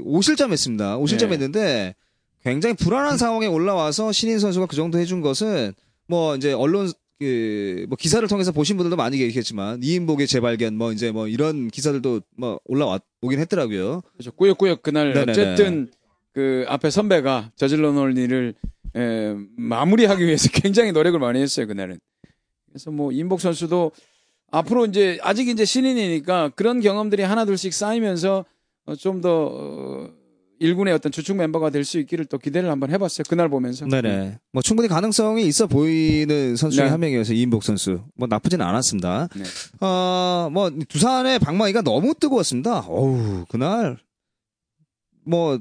5실점 했습니다. 5실점 네. 했는데 굉장히 불안한 상황에 올라와서 신인 선수가 그 정도 해준 것은 뭐 이제 언론 그 뭐 기사를 통해서 보신 분들도 많이 계시겠지만 이인복의 재발견 뭐 이제 뭐 이런 기사들도 뭐 올라와 오긴 했더라고요. 그렇죠. 꾸역꾸역 그날 네네네. 어쨌든 그 앞에 선배가 저질러 놓을 일을 에, 마무리하기 위해서 *laughs* 굉장히 노력을 많이 했어요 그날은. 그래서 뭐 임복 선수도 앞으로 이제 아직 이제 신인이니까 그런 경험들이 하나둘씩 쌓이면서 어, 좀더 어, 1군의 어떤 주축 멤버가 될 수 있기를 또 기대를 한번 해봤어요 그날 보면서. 네네. 뭐 충분히 가능성이 있어 보이는 선수 중에 네. 한 명이어서 이인복 선수. 뭐 나쁘지는 않았습니다. 네. 어, 뭐 두산의 방망이가 너무 뜨거웠습니다. 어우, 그날 뭐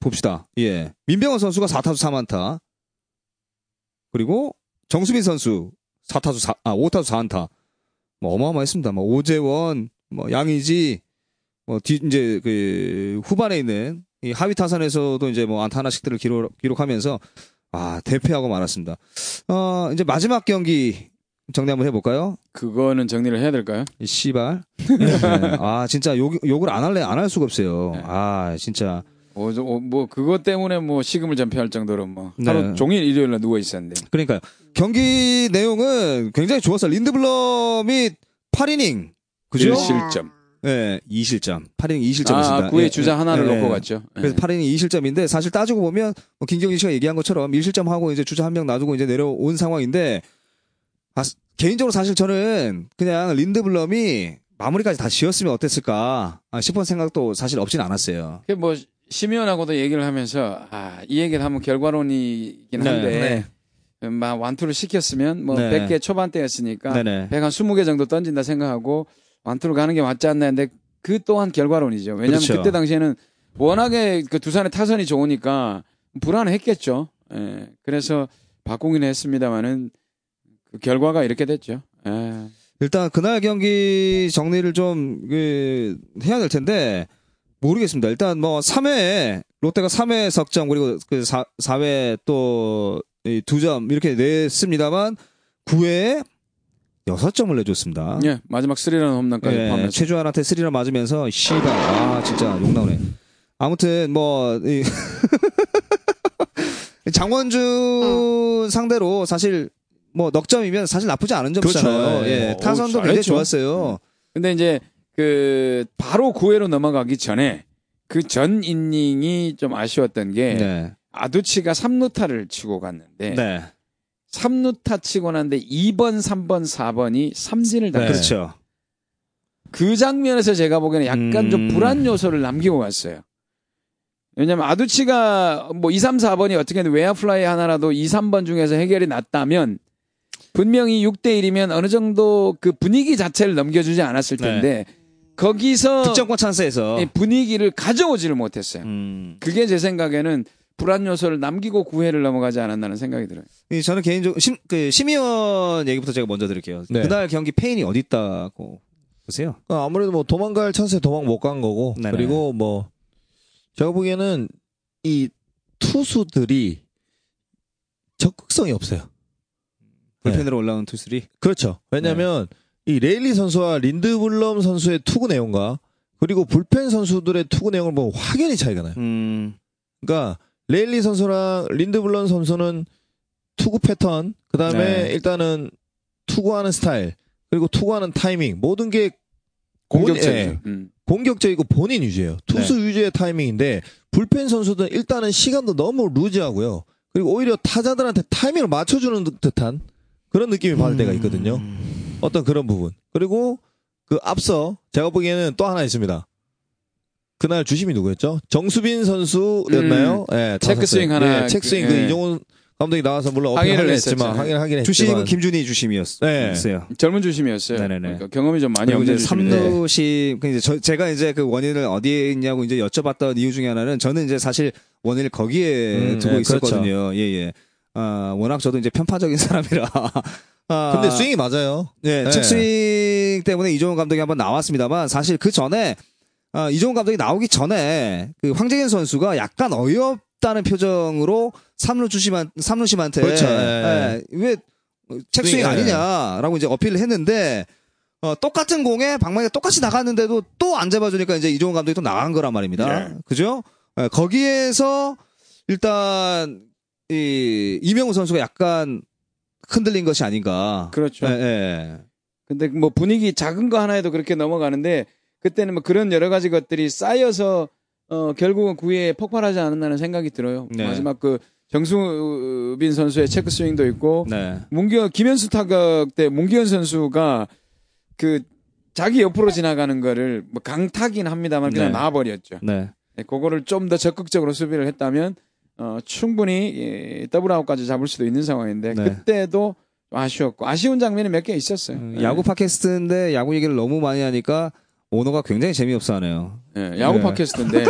봅시다. 예. 민병헌 선수가 4타수 4안타. 그리고 정수빈 선수 4타수 4, 아, 5타수 4안타. 뭐 어마어마했습니다. 뭐 오재원, 뭐 양의지, 뭐 뒤, 이제 그 후반에 있는 이 하위 타선에서도 이제 뭐 안타 하나씩들을 기록, 기록하면서 아, 대패하고 말았습니다. 어, 이제 마지막 경기 정리 한번 해볼까요? 그거는 정리를 해야 될까요? 이 씨발. *laughs* 네. 아, 진짜 욕, 욕을 안 할래, 안 할 수가 없어요. 네. 아, 진짜. 어, 저, 어, 뭐 그것 때문에 뭐 식음을 전폐할 정도로 뭐 네. 하루 종일 일요일 날 누워 있었는데. 그러니까요. 경기 내용은 굉장히 좋았어요. 린드블럼이 8이닝. 그죠? 일 실점. 네, 2실점. 8이닝 2실점이었습니다. 아, 구의 주자 하나를 네. 놓고 갔죠. 그래서 8이닝 2실점인데 사실 따지고 보면 뭐 김경진 씨가 얘기한 것처럼 1실점하고 이제 주자 한 명 놔두고 이제 내려온 상황인데 아, 개인적으로 사실 저는 그냥 린드블럼이 마무리까지 다 지었으면 어땠을까 아, 싶은 생각도 사실 없진 않았어요. 그뭐 심의원하고도 얘기를 하면서 아, 이 얘기를 하면 결과론이긴 네, 한데 막 완투를 시켰으면 뭐 네. 100개 초반대였으니까 네네. 100한 20개 정도 던진다 생각하고 완투를 가는 게 맞지 않나 했는데 그 또한 결과론이죠. 왜냐하면 그렇죠. 그때 당시에는 워낙에 그 두산의 타선이 좋으니까 불안했겠죠. 예. 그래서 바꾸긴 했습니다만은 그 결과가 이렇게 됐죠. 예. 일단 그날 경기 정리를 좀 그, 해야 될 텐데 모르겠습니다. 일단 뭐 3회에 롯데가 3회 석점 그리고 그 4, 4회 또 2점 이렇게 냈습니다만 9회에 6점을 내줬습니다. 예, 마지막 스리런 홈런까지 예, 포함해서. 최주환한테 스리런 맞으면서 씨발 아 진짜 욕 나오네. 아무튼 뭐 이, *laughs* 장원준 상대로 사실 뭐 넉점이면 사실 나쁘지 않은 점수잖아요. 그렇죠. 예, 어, 타선도 잘했죠. 굉장히 좋았어요. 근데 이제 그 바로 9회로 넘어가기 전에 그전 이닝이 좀 아쉬웠던 게 네. 아두치가 3루타를 치고 갔는데 네. 3루타 치고 났는데 2번, 3번, 4번이 삼진을 네. 당했어요. 그렇죠. 그 장면에서 제가 보기에는 약간 음. 좀 불안 요소를 남기고 갔어요. 왜냐면 아두치가 뭐 2, 3, 4번이 어떻게든 외야 플라이 하나라도 2, 3번 중에서 해결이 났다면 분명히 6대 1이면 어느 정도 그 분위기 자체를 넘겨주지 않았을 네. 텐데 거기서 득점권 찬스에서 이 분위기를 가져오지를 못했어요. 음. 그게 제 생각에는 불안 요소를 남기고 9회를 넘어가지 않았나는 생각이 들어요. 이 저는 개인적으로 심, 그 심의원 얘기부터 제가 먼저 드릴게요. 네. 그날 경기 패인이 어디 있다고 보세요? 어, 아무래도 뭐 도망갈 찬스에 도망 못 간 거고 네네. 그리고 뭐 제가 보기에는 이 투수들이 적극성이 없어요. 불펜으로 올라온 투수들이. 그렇죠. 왜냐하면 이 레일리 선수와 린드블럼 선수의 투구 내용과 그리고 불펜 선수들의 투구 내용을 보면 확연히 차이가 나요. 음. 그러니까 레일리 선수랑 린드블럼 선수는 투구 패턴, 그 다음에 네. 일단은 투구하는 스타일, 그리고 투구하는 타이밍 모든 게 공격적이죠. 예. 음. 공격적이고 본인 위주예요. 투수 위주의 타이밍인데 불펜 선수들은 일단은 시간도 너무 루즈하고요. 그리고 오히려 타자들한테 타이밍을 맞춰주는 듯한 그런 느낌이 받을 때가 있거든요. 어떤 그런 부분. 그리고 그 앞서 제가 보기에는 또 하나 있습니다. 그날 주심이 누구였죠? 정수빈 선수였나요? 예, 체크 스윙 세. 하나 예, 체크 스윙 그, 그 예. 이종훈 감독이 나와서 물론 어필 항의를 했지만 했었잖아요. 항의를 하긴 했지만 주심은 김준희 주심이었어요. 네. 젊은 주심이었어요. 네네네. 그러니까 경험이 좀 많이 없는. 삼루심, 그 이제 저, 제가 이제 그 원인을 어디에 있냐고 이제 여쭤봤던 이유 중에 하나는 저는 이제 사실 원인을 거기에 음, 두고 네, 있었거든요. 예, 예. 아, 워낙 저도 이제 편파적인 *laughs* 사람이라. 아, 근데 스윙이 맞아요. 네, 네. 책스윙 때문에 이종훈 감독이 한번 나왔습니다만 사실 그 전에 아, 이종훈 감독이 나오기 전에 그 황재균 선수가 약간 어이없다는 표정으로 삼루 주심한 삼루 심한테 그렇죠. 예, 예, 왜 책스윙 예. 아니냐라고 이제 어필을 했는데 어, 똑같은 공에 방망이가 똑같이 나갔는데도 또 안 잡아주니까 이제 이종훈 감독이 또 나간 거란 말입니다. 네. 그죠? 예, 거기에서 일단 이 이명우 선수가 약간 흔들린 것이 아닌가. 그렇죠. 예, 예. 근데 뭐 분위기 작은 거 하나에도 그렇게 넘어가는데 그때는 뭐 그런 여러 가지 것들이 쌓여서 어 결국은 9회에 폭발하지 않았나는 생각이 들어요. 네. 마지막 그 정수빈 선수의 체크 스윙도 있고 네. 문기현 김현수 타격 때 문기현 선수가 그 자기 옆으로 지나가는 거를 뭐 강타긴 합니다만 그냥 네. 놔버렸죠. 네. 네, 그거를 좀 더 적극적으로 수비를 했다면 어, 충분히 예, 더블아웃까지 잡을 수도 있는 상황인데 네. 그때도 좀 아쉬웠고 아쉬운 장면이 몇 개 있었어요. 음, 네. 야구 팟캐스트인데 야구 얘기를 너무 많이 하니까 오너가 굉장히 재미없어 하네요. 예, 야구 네. 팟캐스트인데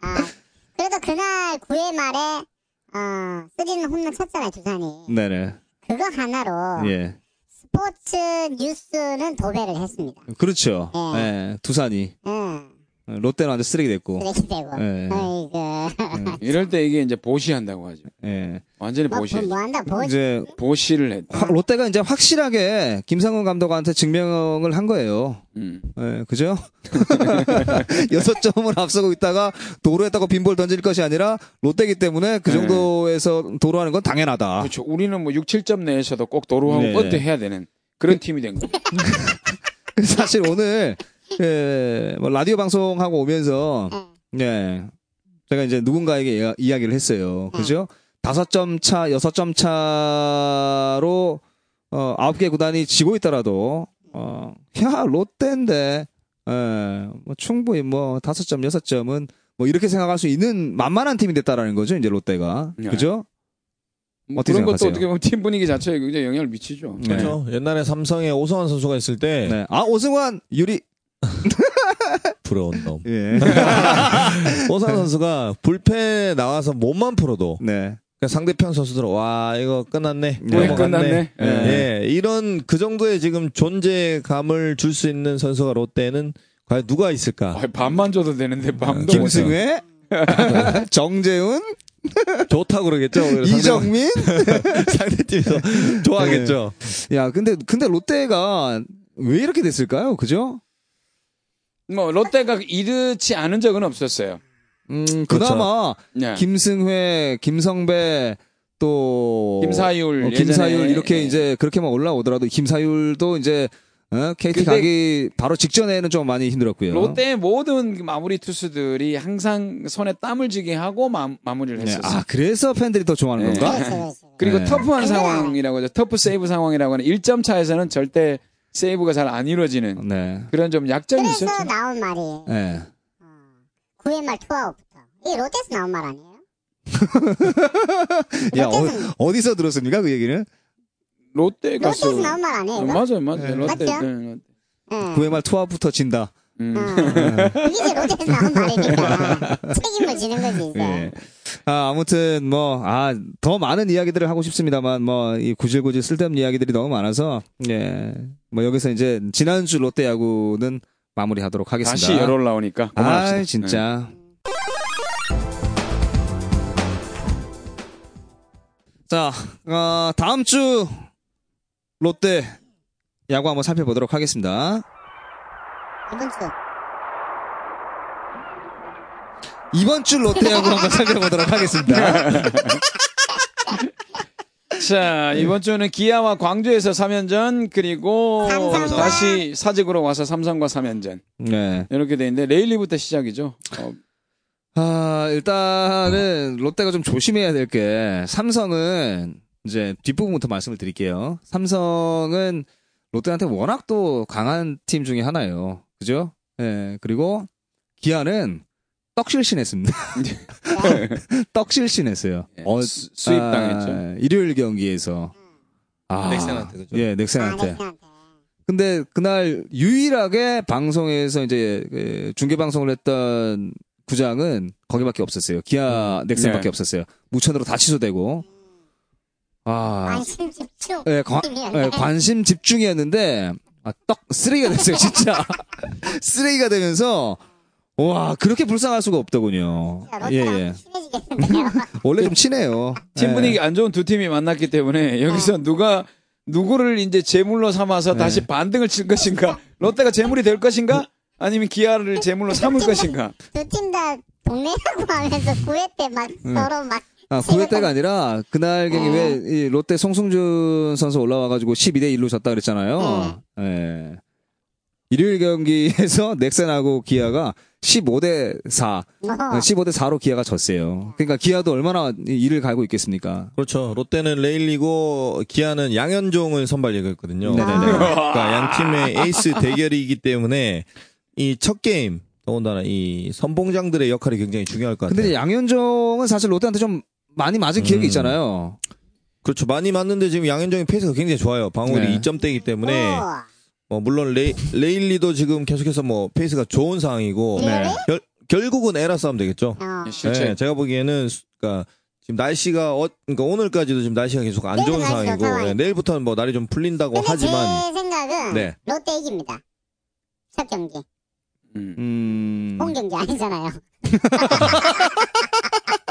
아, *laughs* 그래도 그날 9회 말에 어, 쓰리는 홈런 쳤잖아요 두산이. 네네. 그거 하나로 예. 스포츠 뉴스는 도배를 했습니다. 그렇죠. 예. 예. 두산이. 응, 롯데는 완전 쓰레기 됐고. 쓰레기 되고. 예. 어이구. 이럴 때 이게 이제 보시한다고 하죠. 예. 완전히 뭐, 보시. 뭐, 뭐 한다 보지. 이제 보시를 했다. 확- 롯데가 이제 확실하게 김상훈 감독한테 증명을 한 거예요. 음. 예, 그죠? *laughs* 여섯 점을 앞서고 있다가 도로에다가 빈볼 던질 것이 아니라 롯데기 때문에 그 네. 정도에서 도로하는 건 당연하다. 그렇죠. 우리는 뭐 6, 7점 내에서도 꼭 도로하고 네. 뻗대 해야 되는 그런 팀이 된 거예요. *laughs* 사실 오늘 예, 뭐 라디오 방송하고 오면서 응. 예, 제가 이제 누군가에게 이야- 이야기를 했어요. 그죠? 다섯 점 차, 여섯 점 차로 어, 아홉 개 구단이 지고 있더라도 어, 야 롯데인데 예, 뭐 충분히 뭐 다섯 점, 여섯 점은 뭐 이렇게 생각할 수 있는 만만한 팀이 됐다라는 거죠. 이제 롯데가 네. 그죠? 뭐 그런 것도 생각하세요? 어떻게 보면 팀 분위기 자체에 굉장히 영향을 미치죠. 네. 그렇죠. 옛날에 삼성에 오성환 선수가 있을 때 네. 아 오승환 유리 *laughs* 부러운 놈. 예. *laughs* 오성환 선수가 불펜에 나와서 몸만 풀어도 네. 상대편 선수들 와 이거 끝났네. 네, 넘어갔네. 끝났네. 네. 예, 이런 그 정도의 지금 존재감을 줄 수 있는 선수가 롯데는 과연 누가 있을까? 아, 반만 줘도 되는데 밤도 못 김승회, 정재훈, 좋다고 그러겠죠. 이정민. *laughs* 상대팀에서 좋아하겠죠. 야, 근데 근데 롯데가 왜 이렇게 됐을까요? 그죠? 뭐 롯데가 이렇지 않은 적은 없었어요. 음, 그렇죠. 그나마 네. 김승회, 김성배 또 김사율, 어, 김사율 이렇게 이제 그렇게만 올라오더라도 김사율도 이제 어, KT 가기 바로 직전에는 좀 많이 힘들었고요. 롯데의 모든 그 마무리 투수들이 항상 손에 땀을 쥐게 하고 마, 마무리를 네, 했었어요. 아 그래서 팬들이 더 좋아하는 네. 건가? 그리고 네. 터프한 상황이라고 하죠. 터프 세이브 상황이라고 하는 1점 차에서는 절대 세이브가 잘 안 이루어지는 네. 그런 좀 약점이 그래서 있었죠. 나온 말이에요. 네. 어. 9회 말 투아웃부터. 이게 롯데에서 나온 말 아니에요? *laughs* 야 어, 디서 들었습니까 그 얘기는? 롯데 가서 롯데에서 나온 말 아니에요? 이거? 맞아요, 맞아요. 네. 롯데. 맞죠? 네, 롯데. 예. 9회 말 투아부터 진다. 음. 어. 그게 이제 롯데에서 나온 말이니까 *laughs* 책임을 지는 거지 이제. 예. 아, 아무튼 뭐, 아, 더 많은 이야기들을 하고 싶습니다만, 뭐, 이 구질구질 쓸데없는 이야기들이 너무 많아서, 예. 뭐, 여기서 이제, 지난주 롯데 야구는 마무리하도록 하겠습니다. 다시 열올 나오니까. 그만합시다. 아, 진짜. 자, 어, 다음 주 롯데 야구 한번 살펴보도록 하겠습니다. 이번 주 이번 주 롯데 야구 한번 살펴보도록 하겠습니다. 네. *laughs* 자, 이번 주는 기아와 광주에서 3연전, 그리고 삼성과- 다시 사직으로 와서 삼성과 3연전. 네. 이렇게 돼 있는데, 레일리부터 시작이죠. 어, 아, 일단은 롯데가 좀 조심해야 될 게 삼성은 이제 뒷부분부터 말씀을 드릴게요. 삼성은 롯데한테 워낙 또 강한 팀 중에 하나예요. 그죠? 예. 그리고 기아는 떡실신했습니다. *laughs* 떡실신했어요. 예, 어, 수- 수입당했죠. 아, 일요일 경기에서. 아, 넥센한테, 그죠? 예, 아, 넥센한테. 넥센한테. 근데 그날 유일하게 방송에서 이제 그 중계 방송을 했던 구장은 거기밖에 없었어요. 기아 넥센밖에 네. 없었어요. 무천으로 다 취소되고. 아, 관심 집중. 예, 관, 예, 관심 집중이었는데 아, 떡 쓰레기가 됐어요, 진짜. *laughs* 쓰레기가 되면서 와 그렇게 불쌍할 수가 없더군요. 예, 예. *laughs* 원래 좀 친해요. 팀 예. 분위기 안 좋은 두 팀이 만났기 때문에 여기서 누가 누구를 이제 제물로 삼아서 네. 다시 반등을 칠 것인가? 롯데가 제물이 될 것인가? 아니면 기아를 제물로 삼을 것인가? 두 팀 다 동네라고 하면서 9회 때 막 서로 막 아, 9회 때가 아니라 그날 경기 왜이 롯데 송승준 선수 올라와가지고 12대 1로 졌다 그랬잖아요. 예. 일요일 경기에서 *laughs* 넥센하고 기아가 15대 4, 어. 15대 4로 기아가 졌어요. 그러니까 기아도 얼마나 이 일을 갈고 있겠습니까? 그렇죠. 롯데는 레일리고 기아는 양현종을 선발 예고했거든요. 네네네. 그러니까 양 팀의 에이스 대결이기 때문에 이 첫 게임 더군다나 이 선봉장들의 역할이 굉장히 중요할 것 같아요. 근데 양현종은 사실 롯데한테 좀 많이 맞은 기억이 음. 있잖아요. 그렇죠. 많이 맞는데 지금 양현종의 페이스가 굉장히 좋아요. 방어율이 네. 2점대이기 때문에 어. 뭐 물론 레, 레일리도 지금 계속해서 뭐 페이스가 좋은 상황이고 네. 결, 결국은 에러 싸움 되겠죠. 어. 실제 네, 제가 보기에는 수- 그러니까 지금 날씨가 어, 그러니까 오늘까지도 지금 날씨가 계속 안 좋은 내일은 날씨가 상황이고 상황이- 예, 내일부터는 뭐 날이 좀 풀린다고 근데 하지만 제 생각은 네. 롯데 이깁니다. 첫 경기. 음. 음. 홈 경기 아니잖아요. *laughs* *laughs*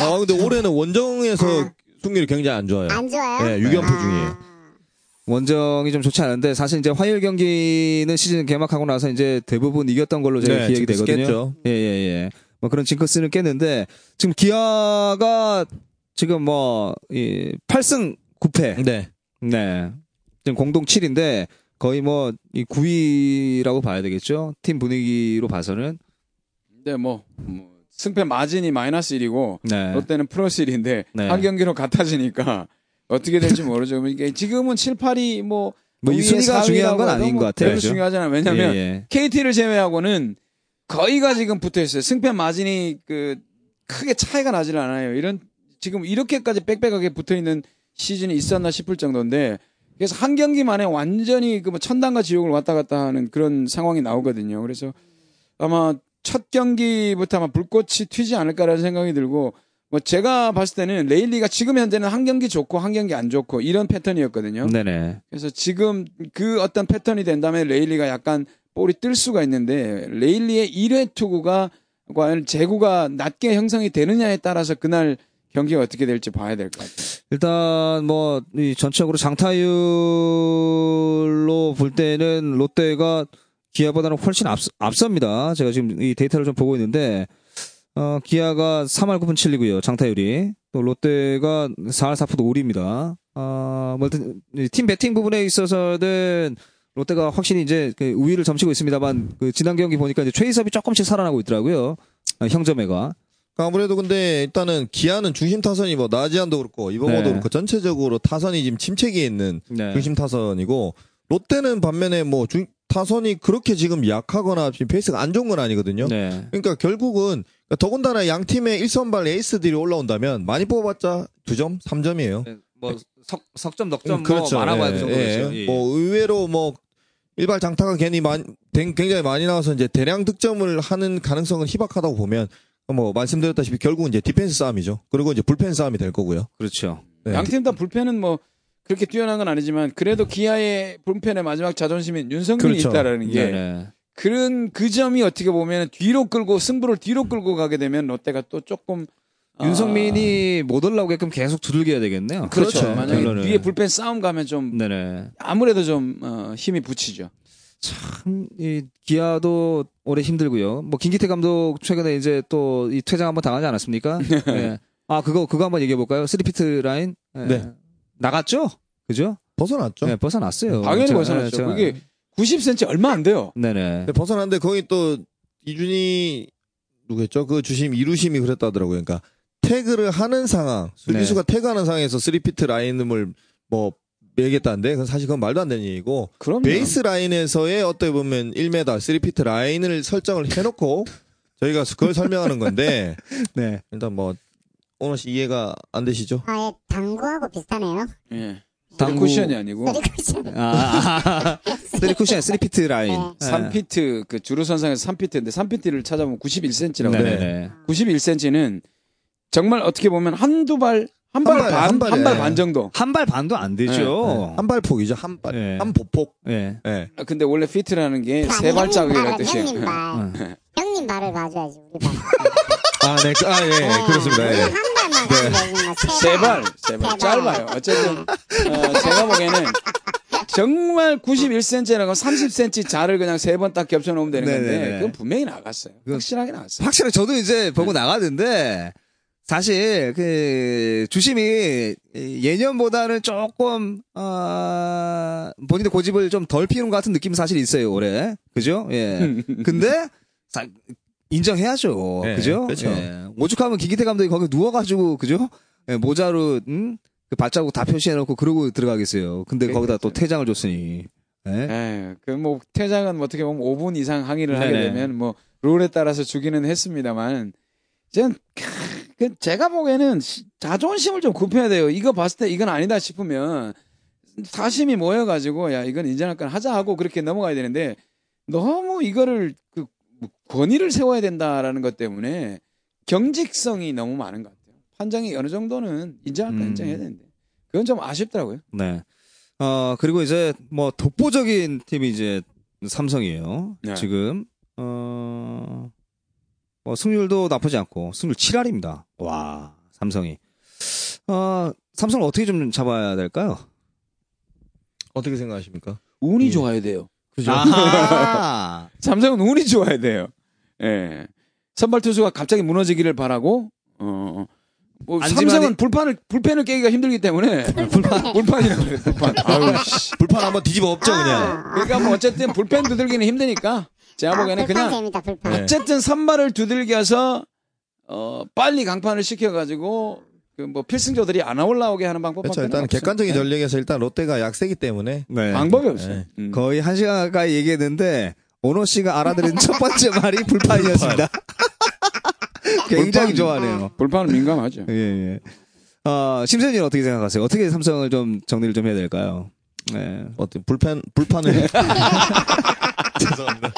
아 근데 올해는 원정에서 아. 승률이 굉장히 안 좋아요. 안 좋아요? 네, 유견표 아. 중이에요. 원정이 좀 좋지 않은데 사실 이제 화요일 경기는 시즌 개막하고 나서 이제 대부분 이겼던 걸로 제가 네, 기억이 되거든요. 깼죠. 예, 예, 예. 뭐 그런 징크스는 깼는데 지금 기아가 지금 뭐, 이 8승 9패. 네. 네. 지금 공동 7인데 거의 뭐, 이 9위라고 봐야 되겠죠? 팀 분위기로 봐서는. 근데 뭐, 뭐 승패 마진이 마이너스 1이고 네. 롯데는 플러스 1인데 네. 한 경기로 같아지니까 어떻게 될지 모르죠. 이게 지금은 7, 8이 뭐 뭐, 이 순위가 4위라고 중요한 건 아닌 뭐 것 같아요. 별로 그죠? 중요하잖아 요. 왜냐면 예, 예. KT를 제외하고는 거의가 지금 붙어 있어요. 승패 마진이 그 크게 차이가 나질 않아요. 이런 지금 이렇게까지 빽빽하게 붙어 있는 시즌이 있었나 싶을 정도인데 그래서 한 경기 만에 완전히 그 뭐 천당과 지옥을 왔다 갔다 하는 그런 상황이 나오거든요. 그래서 아마 첫 경기부터 아마 불꽃이 튀지 않을까라는 생각이 들고 뭐 제가 봤을 때는 레일리가 지금 현재는 한 경기 좋고 한 경기 안 좋고 이런 패턴이었거든요. 네네. 그래서 지금 그 어떤 패턴이 된다면 레일리가 약간 볼이 뜰 수가 있는데 레일리의 1회 투구가 과연 제구가 낮게 형성이 되느냐에 따라서 그날 경기가 어떻게 될지 봐야 될 것 같아요. 일단 뭐 이 전체적으로 장타율로 볼 때는 롯데가 기아보다는 훨씬 앞, 앞섭니다. 제가 지금 이 데이터를 좀 보고 있는데 어, 기아가 3할 9분 7리고요. 장타율이. 또 롯데가 4할 4푼 5리입니다. 아, 뭐, 하여튼 이팀 배팅 부분에 있어서는 롯데가 확실히 이제 그 우위를 점치고 있습니다만 그 지난 경기 보니까 이제 최희섭이 조금씩 살아나고 있더라고요. 아, 형점에가. 아무래도 근데 일단은 기아는 중심 타선이 뭐 나지완도 그렇고 이범호도 네. 그렇고 전체적으로 타선이 지금 침체기에 있는 네. 중심 타선이고 롯데는 반면에 뭐 중, 타선이 그렇게 지금 약하거나 지금 페이스가 안 좋은 건 아니거든요. 네. 그러니까 결국은 더군다나 양 팀의 1선발 에이스들이 올라온다면 많이 뽑아봤자 2점, 3점이에요. 뭐 석, 석점 넉점 그렇죠. 뭐 많아봐야 예, 정도 예. 되죠. 예. 뭐 의외로 뭐 일발 장타가 괜히 많이 굉장히 많이 나와서 이제 대량 득점을 하는 가능성은 희박하다고 보면 뭐 말씀드렸다시피 결국은 이제 디펜스 싸움이죠. 그리고 이제 불펜 싸움이 될 거고요. 그렇죠. 네. 양팀 다 불펜은 뭐 그렇게 뛰어난 건 아니지만 그래도 기아의 불펜의 마지막 자존심인 윤석민이 그렇죠. 있다라는 게 네네. 그런 그 점이 어떻게 보면 뒤로 끌고 승부를 뒤로 끌고 가게 되면 롯데가 또 조금 아, 윤석민이 못 올라오게끔 계속 두들겨야 되겠네요. 그렇죠. 그렇죠. 만약에 결론은. 뒤에 불펜 싸움 가면 좀 네네. 아무래도 좀 어, 힘이 붙이죠. 참, 이, 기아도 올해 힘들고요. 뭐, 김기태 감독 최근에 이제 또 이 퇴장 한번 당하지 않았습니까? *laughs* 네. 아, 그거, 그거 한번 얘기해 볼까요? 스리피트 라인? 네. 네. 나갔죠? 그죠? 벗어났죠. 네, 벗어났어요. 당연히 제가- 벗어났죠. 제가- 그게 90cm 얼마 안 돼요. 네네. 근데 벗어났는데 거기 또 이준이 누구였죠? 그 주심 이루심이 그랬다더라고요. 그러니까 태그를 하는 상황, 수비수가 태그하는 상황에서 3피트 라인을 뭐 매겠다는데 그건 사실 그건 말도 안 되는 얘기고 그럼 베이스 라인에서의 어떻게 보면 1m 3피트 라인을 설정을 해놓고 저희가 그걸 설명하는 건데 *laughs* 네. 일단 뭐 오늘 씨 이해가 안 되시죠? 아, 예, 당구하고 비슷하네요. 예. 당구- 쿠션이 아니고 쓰리 쿠션. 아, 쓰리 쿠션, three feet line. 네. 네. 3피트 그 주루 선상에서 3피트인데 3피트를 찾아보면 91cm라고 해요. 네네네. 91cm는 정말 어떻게 보면 한두 발, 한발 발, 반, 한 발에. 한발 반 정도. 한 발 반도 안 되죠. 한 발 폭이죠. 한 발. 네. 한 보폭. 네. 예. 아, 근데 원래 피트라는 게 세 발자국이라는 뜻이에요. 발, 형님 발. 형님 발을 봐줘야지, 우리 발. *laughs* 아, 네. 그- 아, 예, 그렇습니다. 예. 한 발만 가면 되지, 뭐, 세 발, 세 발. 발. 짧아요. 어쨌든, 어, 제가 보기에는 정말 91cm라고 30cm 자를 그냥 세 번 딱 겹쳐 놓으면 되는 건데, 네네네. 그건 분명히 나갔어요. 확실하게 나갔어요. 확실히 저도 이제 보고 나가는데 사실 그 주심이 예년보다는 조금 어 본인의 고집을 좀 덜 피우는 것 같은 느낌 이 사실 있어요 올해 그죠 예 *laughs* 근데 사- 인정해야죠 네, 그죠 그렇죠. 예. 오죽하면 김기태 감독이 거기 누워가지고 그죠 예, 모자로 음? 그 발자국 다 표시해놓고 그러고 들어가겠어요 근데 거기다 또 퇴장을 줬으니 예? 에, 그뭐 퇴장은 뭐 어떻게 보면 5분 이상 항의를 하게 네네. 되면 뭐 룰에 따라서 주기는 했습니다만 저는 그 제가 보기에는 시- 자존심을 좀 굽혀야 돼요. 이거 봤을 때 이건 아니다 싶으면 사심이 모여가지고 야 이건 인정할 건 하자 하고 그렇게 넘어가야 되는데 너무 이거를 그 권위를 세워야 된다라는 것 때문에 경직성이 너무 많은 것 같아요. 판정이 어느 정도는 인정할 건 음. 인정해야 되는데 그건 좀 아쉽더라고요. 네. 어, 그리고 이제 뭐 독보적인 팀이 이제 삼성이에요. 네. 지금, 어, 뭐 승률도 나쁘지 않고 승률 7할입니다. 와, 삼성이. 어, 삼성을 어떻게 좀 잡아야 될까요? 어떻게 생각하십니까? 운이 예. 좋아야 돼요. 그죠? 아하. *laughs* 삼성은 운이 좋아야 돼요. 예. 선발 투수가 갑자기 무너지기를 바라고, 어, 뭐 안지만이- 삼성은 불판을, 불펜을 깨기가 힘들기 때문에, *laughs* 불판, 불판이라고 그래, 불판. *laughs* 아유, 씨. 불판 한번 뒤집어 엎죠, 그냥. 그러니까 뭐 어쨌든 불펜 두들기는 힘드니까, 제가 보기에는 아, 불판 그냥, 재밌다. 어쨌든 선발을 두들겨서, 어, 빨리 강판을 시켜가지고, 그 뭐 필승조들이 안 올라오게 하는 방법밖에 그렇죠. 일단 없어요. 객관적인 네. 전력에서 일단 롯데가 약세기 때문에 네. 방법이 없어요. 네. 음. 거의 한 시간 가까이 얘기했는데, 오노 씨가 알아들은 첫 번째 *laughs* 말이 불판이었습니다. *laughs* 굉장히 좋아하네요. 불판은 민감하죠. *laughs* 예, 예. 어, 심선이는 어떻게 생각하세요? 어떻게 삼성을 좀 정리를 좀 해야 될까요? 네. 어떤 불판 불판을 죄송합니다.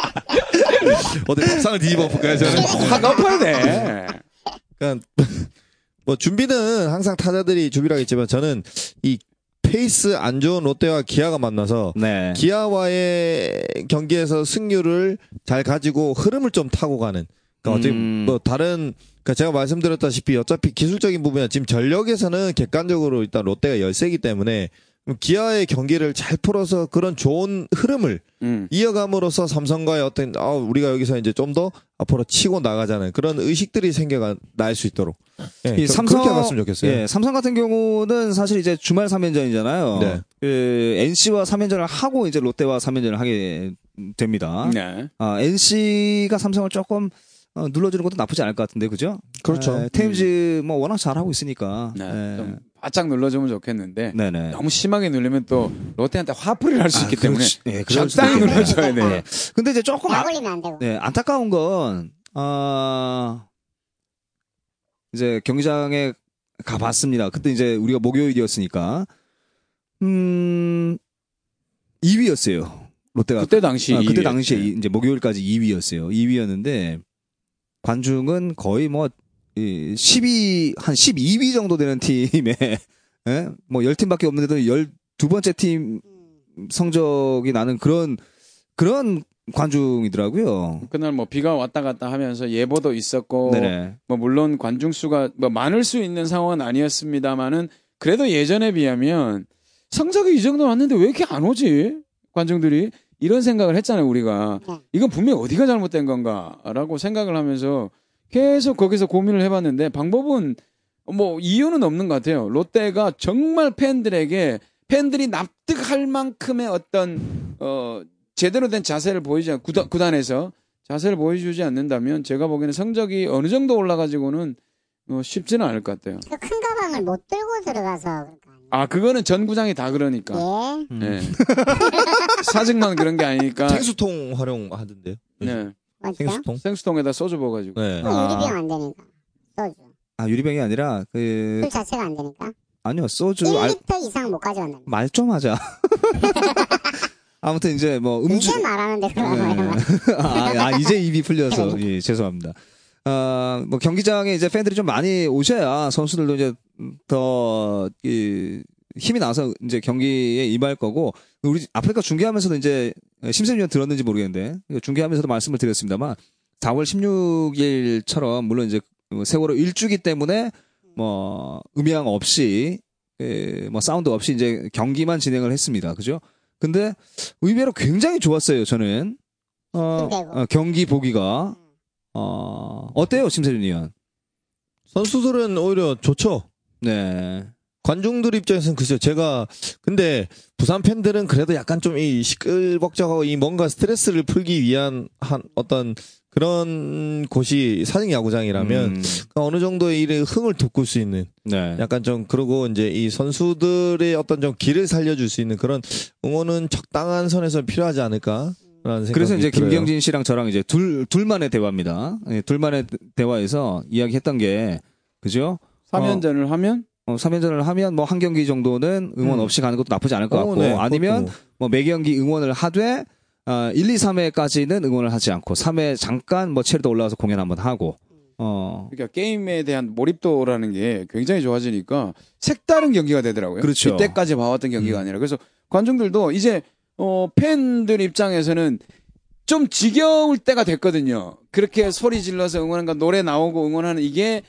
어디 밥상을 뒤집어 볼까요, 저는? 확 엎어야 돼. 그러니까 뭐 준비는 항상 타자들이 준비를 하겠지만 저는 이 페이스 안 좋은 롯데와 기아가 만나서 네. 기아와의 경기에서 승률을 잘 가지고 흐름을 좀 타고 가는. 그러니까 어차피 음. 뭐 다른 그러니까 제가 말씀드렸다시피 어차피 기술적인 부분이나 지금 전력에서는 객관적으로 일단 롯데가 열세기 때문에 기아의 경기를 잘 풀어서 그런 좋은 흐름을 음. 이어감으로써 삼성과의 어떤 아 우리가 여기서 이제 좀 더 앞으로 치고 나가자는 그런 의식들이 생겨가 날수 있도록 예, 이 그- 삼성 그렇게 갔으면 좋겠어요. 예, 삼성 같은 경우는 사실 이제 주말 3연전이잖아요. 네. 그 NC와 3연전을 하고 이제 롯데와 3연전을 하게 됩니다. 네. 아, NC가 삼성을 조금 어, 눌러주는 것도 나쁘지 않을 것 같은데, 그죠? 그렇죠. 에, 테임즈 뭐 워낙 잘하고 있으니까. 네. 예. 좀 바짝 눌러주면 좋겠는데 네네. 너무 심하게 누르면 또 롯데한테 화풀이를 할수 아, 있기 때문에 그렇지. 예, 그럴 수도 적당히. 눌러줘야 돼. 네. 근데 이제 조금 아, 안 되고. 네, 안타까운 건, 아, 이제 경기장에 가봤습니다. 그때 이제 우리가 목요일이었으니까, 음, 2위였어요. 롯데가. 그때 당시 아, 그때 2위. 당시에 네. 이- 이제 목요일까지 2위였어요. 2위였는데, 관중은 거의 뭐, 이 12, 한 12위 정도 되는 팀에, *laughs* 예? 뭐 10팀밖에 없는데도 12번째 팀 성적이 나는 그런, 그런 관중이더라고요. 그날 뭐 비가 왔다 갔다 하면서 예보도 있었고 네네. 뭐 물론 관중 수가 뭐 많을 수 있는 상황은 아니었습니다만은 그래도 예전에 비하면 성적이 이 정도 왔는데 왜 이렇게 안 오지 관중들이 이런 생각을 했잖아요 우리가 네. 이건 분명 히 어디가 잘못된 건가라고 생각을 하면서 계속 거기서 고민을 해봤는데 방법은 뭐 이유는 없는 것 같아요 롯데가 정말 팬들에게 팬들이 납득할 만큼의 어떤 어 제대로 된 자세를 보이지 않 구단, 구단에서 자세를 보여주지 않는다면 제가 보기에는 성적이 어느 정도 올라가지고는 어, 쉽지는 않을 것 같아요. 그큰 가방을 못 들고 들어가서 그럴 거 아니에요. 아 그거는 전 구장이 다 그러니까. 예. 음. 네. *laughs* 사직만 그런 게 아니니까. 생수통 활용하던데요. 네. 맞죠? 생수통. 생수통에다 소주 부어가지고. 네. 그. 유리병 안 되니까. 소주. 아, 유리병이 아니라, 그, 술 자체가 안 되니까. 아니요, 소주, 1리터 이상 못 가져간다. 말좀 하자. *laughs* 아무튼 이제 뭐 음주. 이제 말하는데 그러면 네. *laughs* 아, 아, 이제 입이 풀려서, *laughs* 예, 죄송합니다. 아, 뭐 경기장에 이제 팬들이 좀 많이 오셔야 선수들도 이제 더, 이, 힘이 나서 이제 경기에 임할 거고, 우리 아프리카 중계하면서도 이제 심세준 들었는지 모르겠는데, 중계하면서도 말씀을 드렸습니다만, 4월 16일처럼, 물론 이제 세월호 일주기 때문에, 뭐, 음향 없이, 에, 뭐, 사운드 없이 이제 경기만 진행을 했습니다. 그죠? 근데 의외로 굉장히 좋았어요, 저는. 어. 어, 경기 보기가. 어, 어때요, 심세준 의원? 선수들은 오히려 좋죠. 네. 관중들 입장에서는 글쎄요, 제가, 근데, 부산 팬들은 그래도 약간 좀 이 시끌벅적하고 이 뭔가 스트레스를 풀기 위한 한 어떤 그런 곳이 사직 야구장이라면 음, 어느 정도의 이 흥을 돋굴 수 있는 네. 약간 좀 그러고 이제 이 선수들의 어떤 좀 길을 살려줄 수 있는 그런 응원은 적당한 선에서 필요하지 않을까? 라는 생각이 그래서 이제 들어요. 김경진 씨랑 저랑 이제 둘, 둘만의 대화입니다. 예, 둘만의 대화에서 이야기했던 게, 그죠? 3연전을 하면 어, 3연전을 하면 뭐 한 경기 정도는 응원 음. 없이 가는 것도 나쁘지 않을 것 어, 같고, 네, 아니면 뭐 매경기 응원을 하되, 어, 1, 2, 3회까지는 응원을 하지 않고, 3회 잠깐 뭐 체르도 올라와서 공연 한번 하고, 어, 그러니까 게임에 대한 몰입도라는 게 굉장히 좋아지니까 색다른 경기가 되더라고요. 그렇죠. 이때까지 봐왔던 경기가 음. 아니라 그래서 관중들도 이제 어 팬들 입장에서는 좀 지겨울 때가 됐거든요. 그렇게 소리 질러서 응원하는 거 노래 나오고 응원하는 이게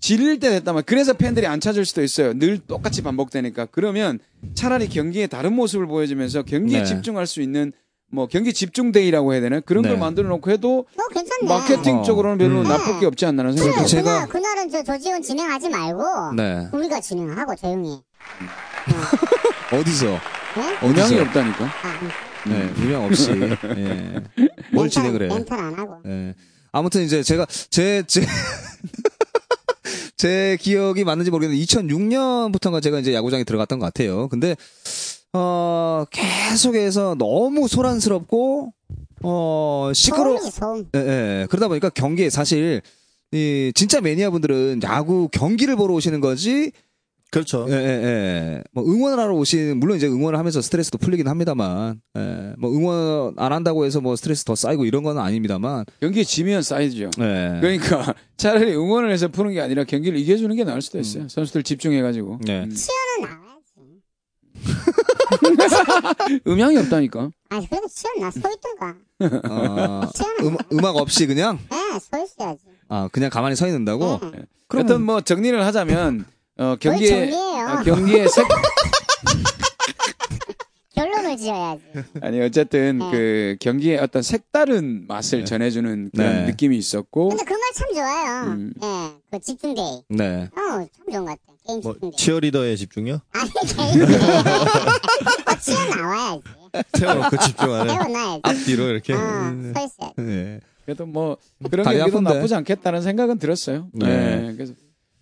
질릴 때 됐다면 그래서 팬들이 안 찾을 수도 있어요. 늘 똑같이 반복되니까 그러면 차라리 경기의 다른 모습을 보여주면서 경기에 네. 집중할 수 있는 뭐 경기 집중데이라고 해야 되나 그런 네. 걸 만들어 놓고 해도 어, 괜찮네. 마케팅 적으로는 별로 음. 나쁠 게 없지 않나는 그래, 생각이 제가- 그날, 그날은 저 조지훈 진행하지 말고 네. 우리가 진행하고 조용히. *laughs* 어디서? 네? 어디서? 없다니까. 아, 네, 유명 없이. *laughs* 예. 뭘 멘탈, 진행을 해. 멘탈 안 하고. 예. 아무튼 이제 제가 제 제 *laughs* *laughs* 제 기억이 맞는지 모르겠는데 2006년부터인가 제가 이제 야구장에 들어갔던 것 같아요. 근데 어 계속해서 너무 소란스럽고 어 시끄러. 예, 예. 그러다 보니까 경기에 사실 이 진짜 매니아분들은 야구 경기를 보러 오시는 거지 그렇죠. 예, 예, 예. 뭐 응원을 하러 오신 물론 이제 응원을 하면서 스트레스도 풀리긴 합니다만, 예. 뭐 응원 안 한다고 해서 뭐 스트레스 더 쌓이고 이런 건 아닙니다만, 경기에 지면 쌓이죠. 예. 그러니까 *laughs* 차라리 응원을 해서 푸는 게 아니라 경기를 이겨주는 게 나을 수도 있어요. 선수들 집중해가지고. 네. 음. 치어는 나와야지. *laughs* 음향이 없다니까. 아니, 그래도 치웠나? 서 있던가. 어, 치워나? 음, 음악 없이 그냥 예, 서 있어야지. 아 그냥 가만히 서 있는다고. 예. 그럼 하여튼 뭐 정리를 하자면 어, 경기에? 아, 경기에 색 *laughs* 결론을 지어야지. 아니 어쨌든 네. 그 경기에 어떤 색다른 맛을 전해주는 그런 네. 느낌이 있었고 근데 그말참 좋아요. 음. 예, 그 집중데이. 네. 어, 참 좋은 것 같아. 게임 뭐 집중데이. 치어리더에 집중요? 아니, 게임. *laughs* 어, 치워 나와야지. 세워놓고 집중하는 세워놔야지. 앞뒤로 이렇게. 어, 서 있어야지. 네. 그래도 뭐 그런 다리 경기도 아픈데. 나쁘지 않겠다는 생각은 들었어요. 네. 네. 그래서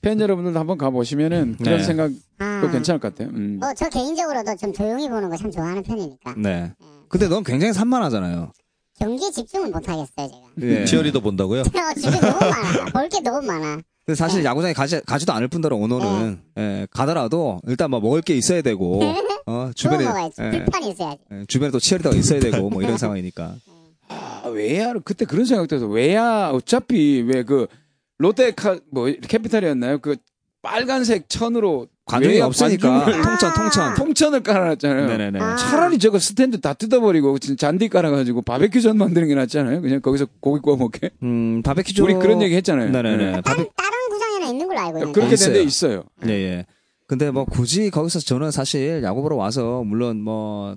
팬 여러분들도 한번 가보시면은 그런 네. 생각도 아. 괜찮을 것 같아요. 음. 뭐, 저 개인적으로도 좀 조용히 보는 거 참 좋아하는 편이니까. 네. 예. 근데 넌 굉장히 산만하잖아요. 경기에 집중을 못 하겠어요, 제가. 예. 치어리더 본다고요? *laughs* 어, 집에 너무 많아. 볼 게 너무 많아. 근데 사실 야구장에 가지, 가지도 않을 뿐더러 오늘은 예, 가더라도 일단 뭐 먹을 게 있어야 되고 *laughs* 어, 주변에. 예, 불판이 있어야지. 예, 주변에 또 치어리더가 있어야 되고 뭐 이런 *laughs* 상황이니까. 아, 외야를 그때 그런 생각도 해서 외야 어차피 왜그 롯데 카, 뭐 캐피탈이었나요? 그 빨간색 천으로 관중이 없으니까 관중을 *laughs* 통천 아. 통천. 통천을 깔아놨잖아요. 네네네. 아. 차라리 저거 스탠드 다 뜯어버리고 진짜 잔디 깔아가지고 바베큐전 만드는 게 낫잖아요. 그냥 거기서 고기 구워 먹게. 음 바베큐 우리 그런 얘기 했잖아요. 네네네. 바베 다른, 다른 구장에는 있는 걸로 알고 있는데. 그렇게 된 데 있어요. 있어요. 예, 예. 근데 뭐 굳이 거기서 저는 사실 야구 보러 와서 물론 뭐,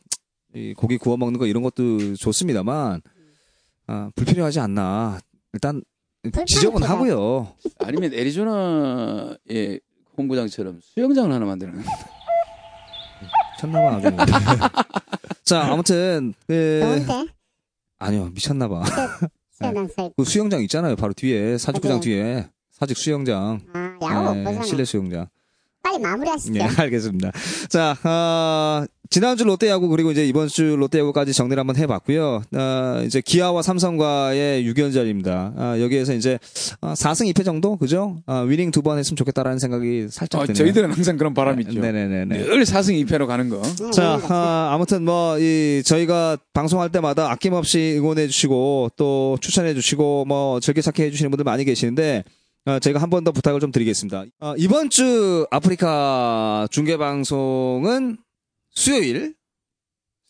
이 고기 구워 먹는 거 이런 것도 좋습니다만, 아, 불필요하지 않나. 일단, 지적은. 하고요. 아니면 애리조나의 홈구장처럼 수영장을 하나 만드는. 미쳤나봐. *laughs* 자, 아무튼, 그, 좋은데? 아니요, 미쳤나봐. 수영장 *laughs* 서 있고. 그 수영장 있잖아요, 바로 뒤에. 사직구장 맞아요. 뒤에. 사직 수영장. 아, 야구 보잖아. 실내 수영장. 빨리 마무리하시죠. 네, 알겠습니다. 자, 어, 지난주 롯데야구 그리고 이제 이번 주 롯데야구까지 정리를 한번 해봤고요. 어, 이제 기아와 삼성과의 6연전입니다. 아, 여기에서 이제 어, 4승 2패 정도, 그죠? 아, 위닝 두 번 했으면 좋겠다라는 생각이 살짝 어, 드네요. 저희들은 항상 그런 바람이 있죠. 네네네네. 늘 4승 2패로 가는 거. 네, 자. 아, 아무튼 뭐, 이, 저희가 방송할 때마다 아낌없이 응원해 주시고, 또 추천해 주시고, 뭐, 즐겨찾기 해주시는 분들 많이 계시는데, 어, 제가 한 번 더 부탁을 좀 드리겠습니다. 어, 이번 주 아프리카 중계 방송은 수요일?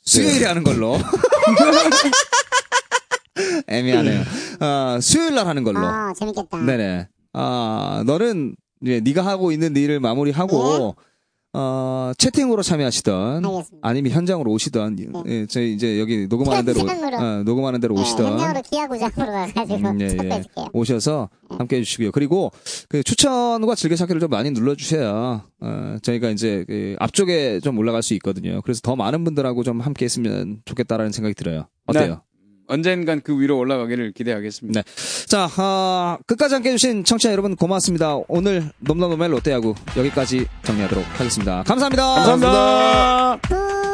수요일에 하는 걸로. *laughs* 애매하네요. 어, 수요일 날 하는 걸로. 아, 재밌겠다. 네네. 아, 너는 이제 네가 하고 있는 일을 마무리하고 어, 채팅으로 참여하시던 알겠습니다. 아니면 현장으로 오시던 예, 저희 이제 여기 녹음하는 대로. 어, 녹음하는 대로 네, 오시던 현장으로 기아구장으로 가가지고 음, 예, 예. 오셔서 함께 해주시고요. 그리고 그 추천과 즐겨찾기를 좀 많이 눌러주셔야 어, 저희가 이제 그 앞쪽에 좀 올라갈 수 있거든요. 그래서 더 많은 분들하고 좀 함께 했으면 좋겠다라는 생각이 들어요. 어때요? 언젠간 그 위로 올라가기를 기대하겠습니다. 네. 자, 아, 끝까지 함께 해주신 청취자 여러분 고맙습니다. 오늘 넘넘넘의 롯데야구 여기까지 정리하도록 하겠습니다. 감사합니다. 감사합니다. 후.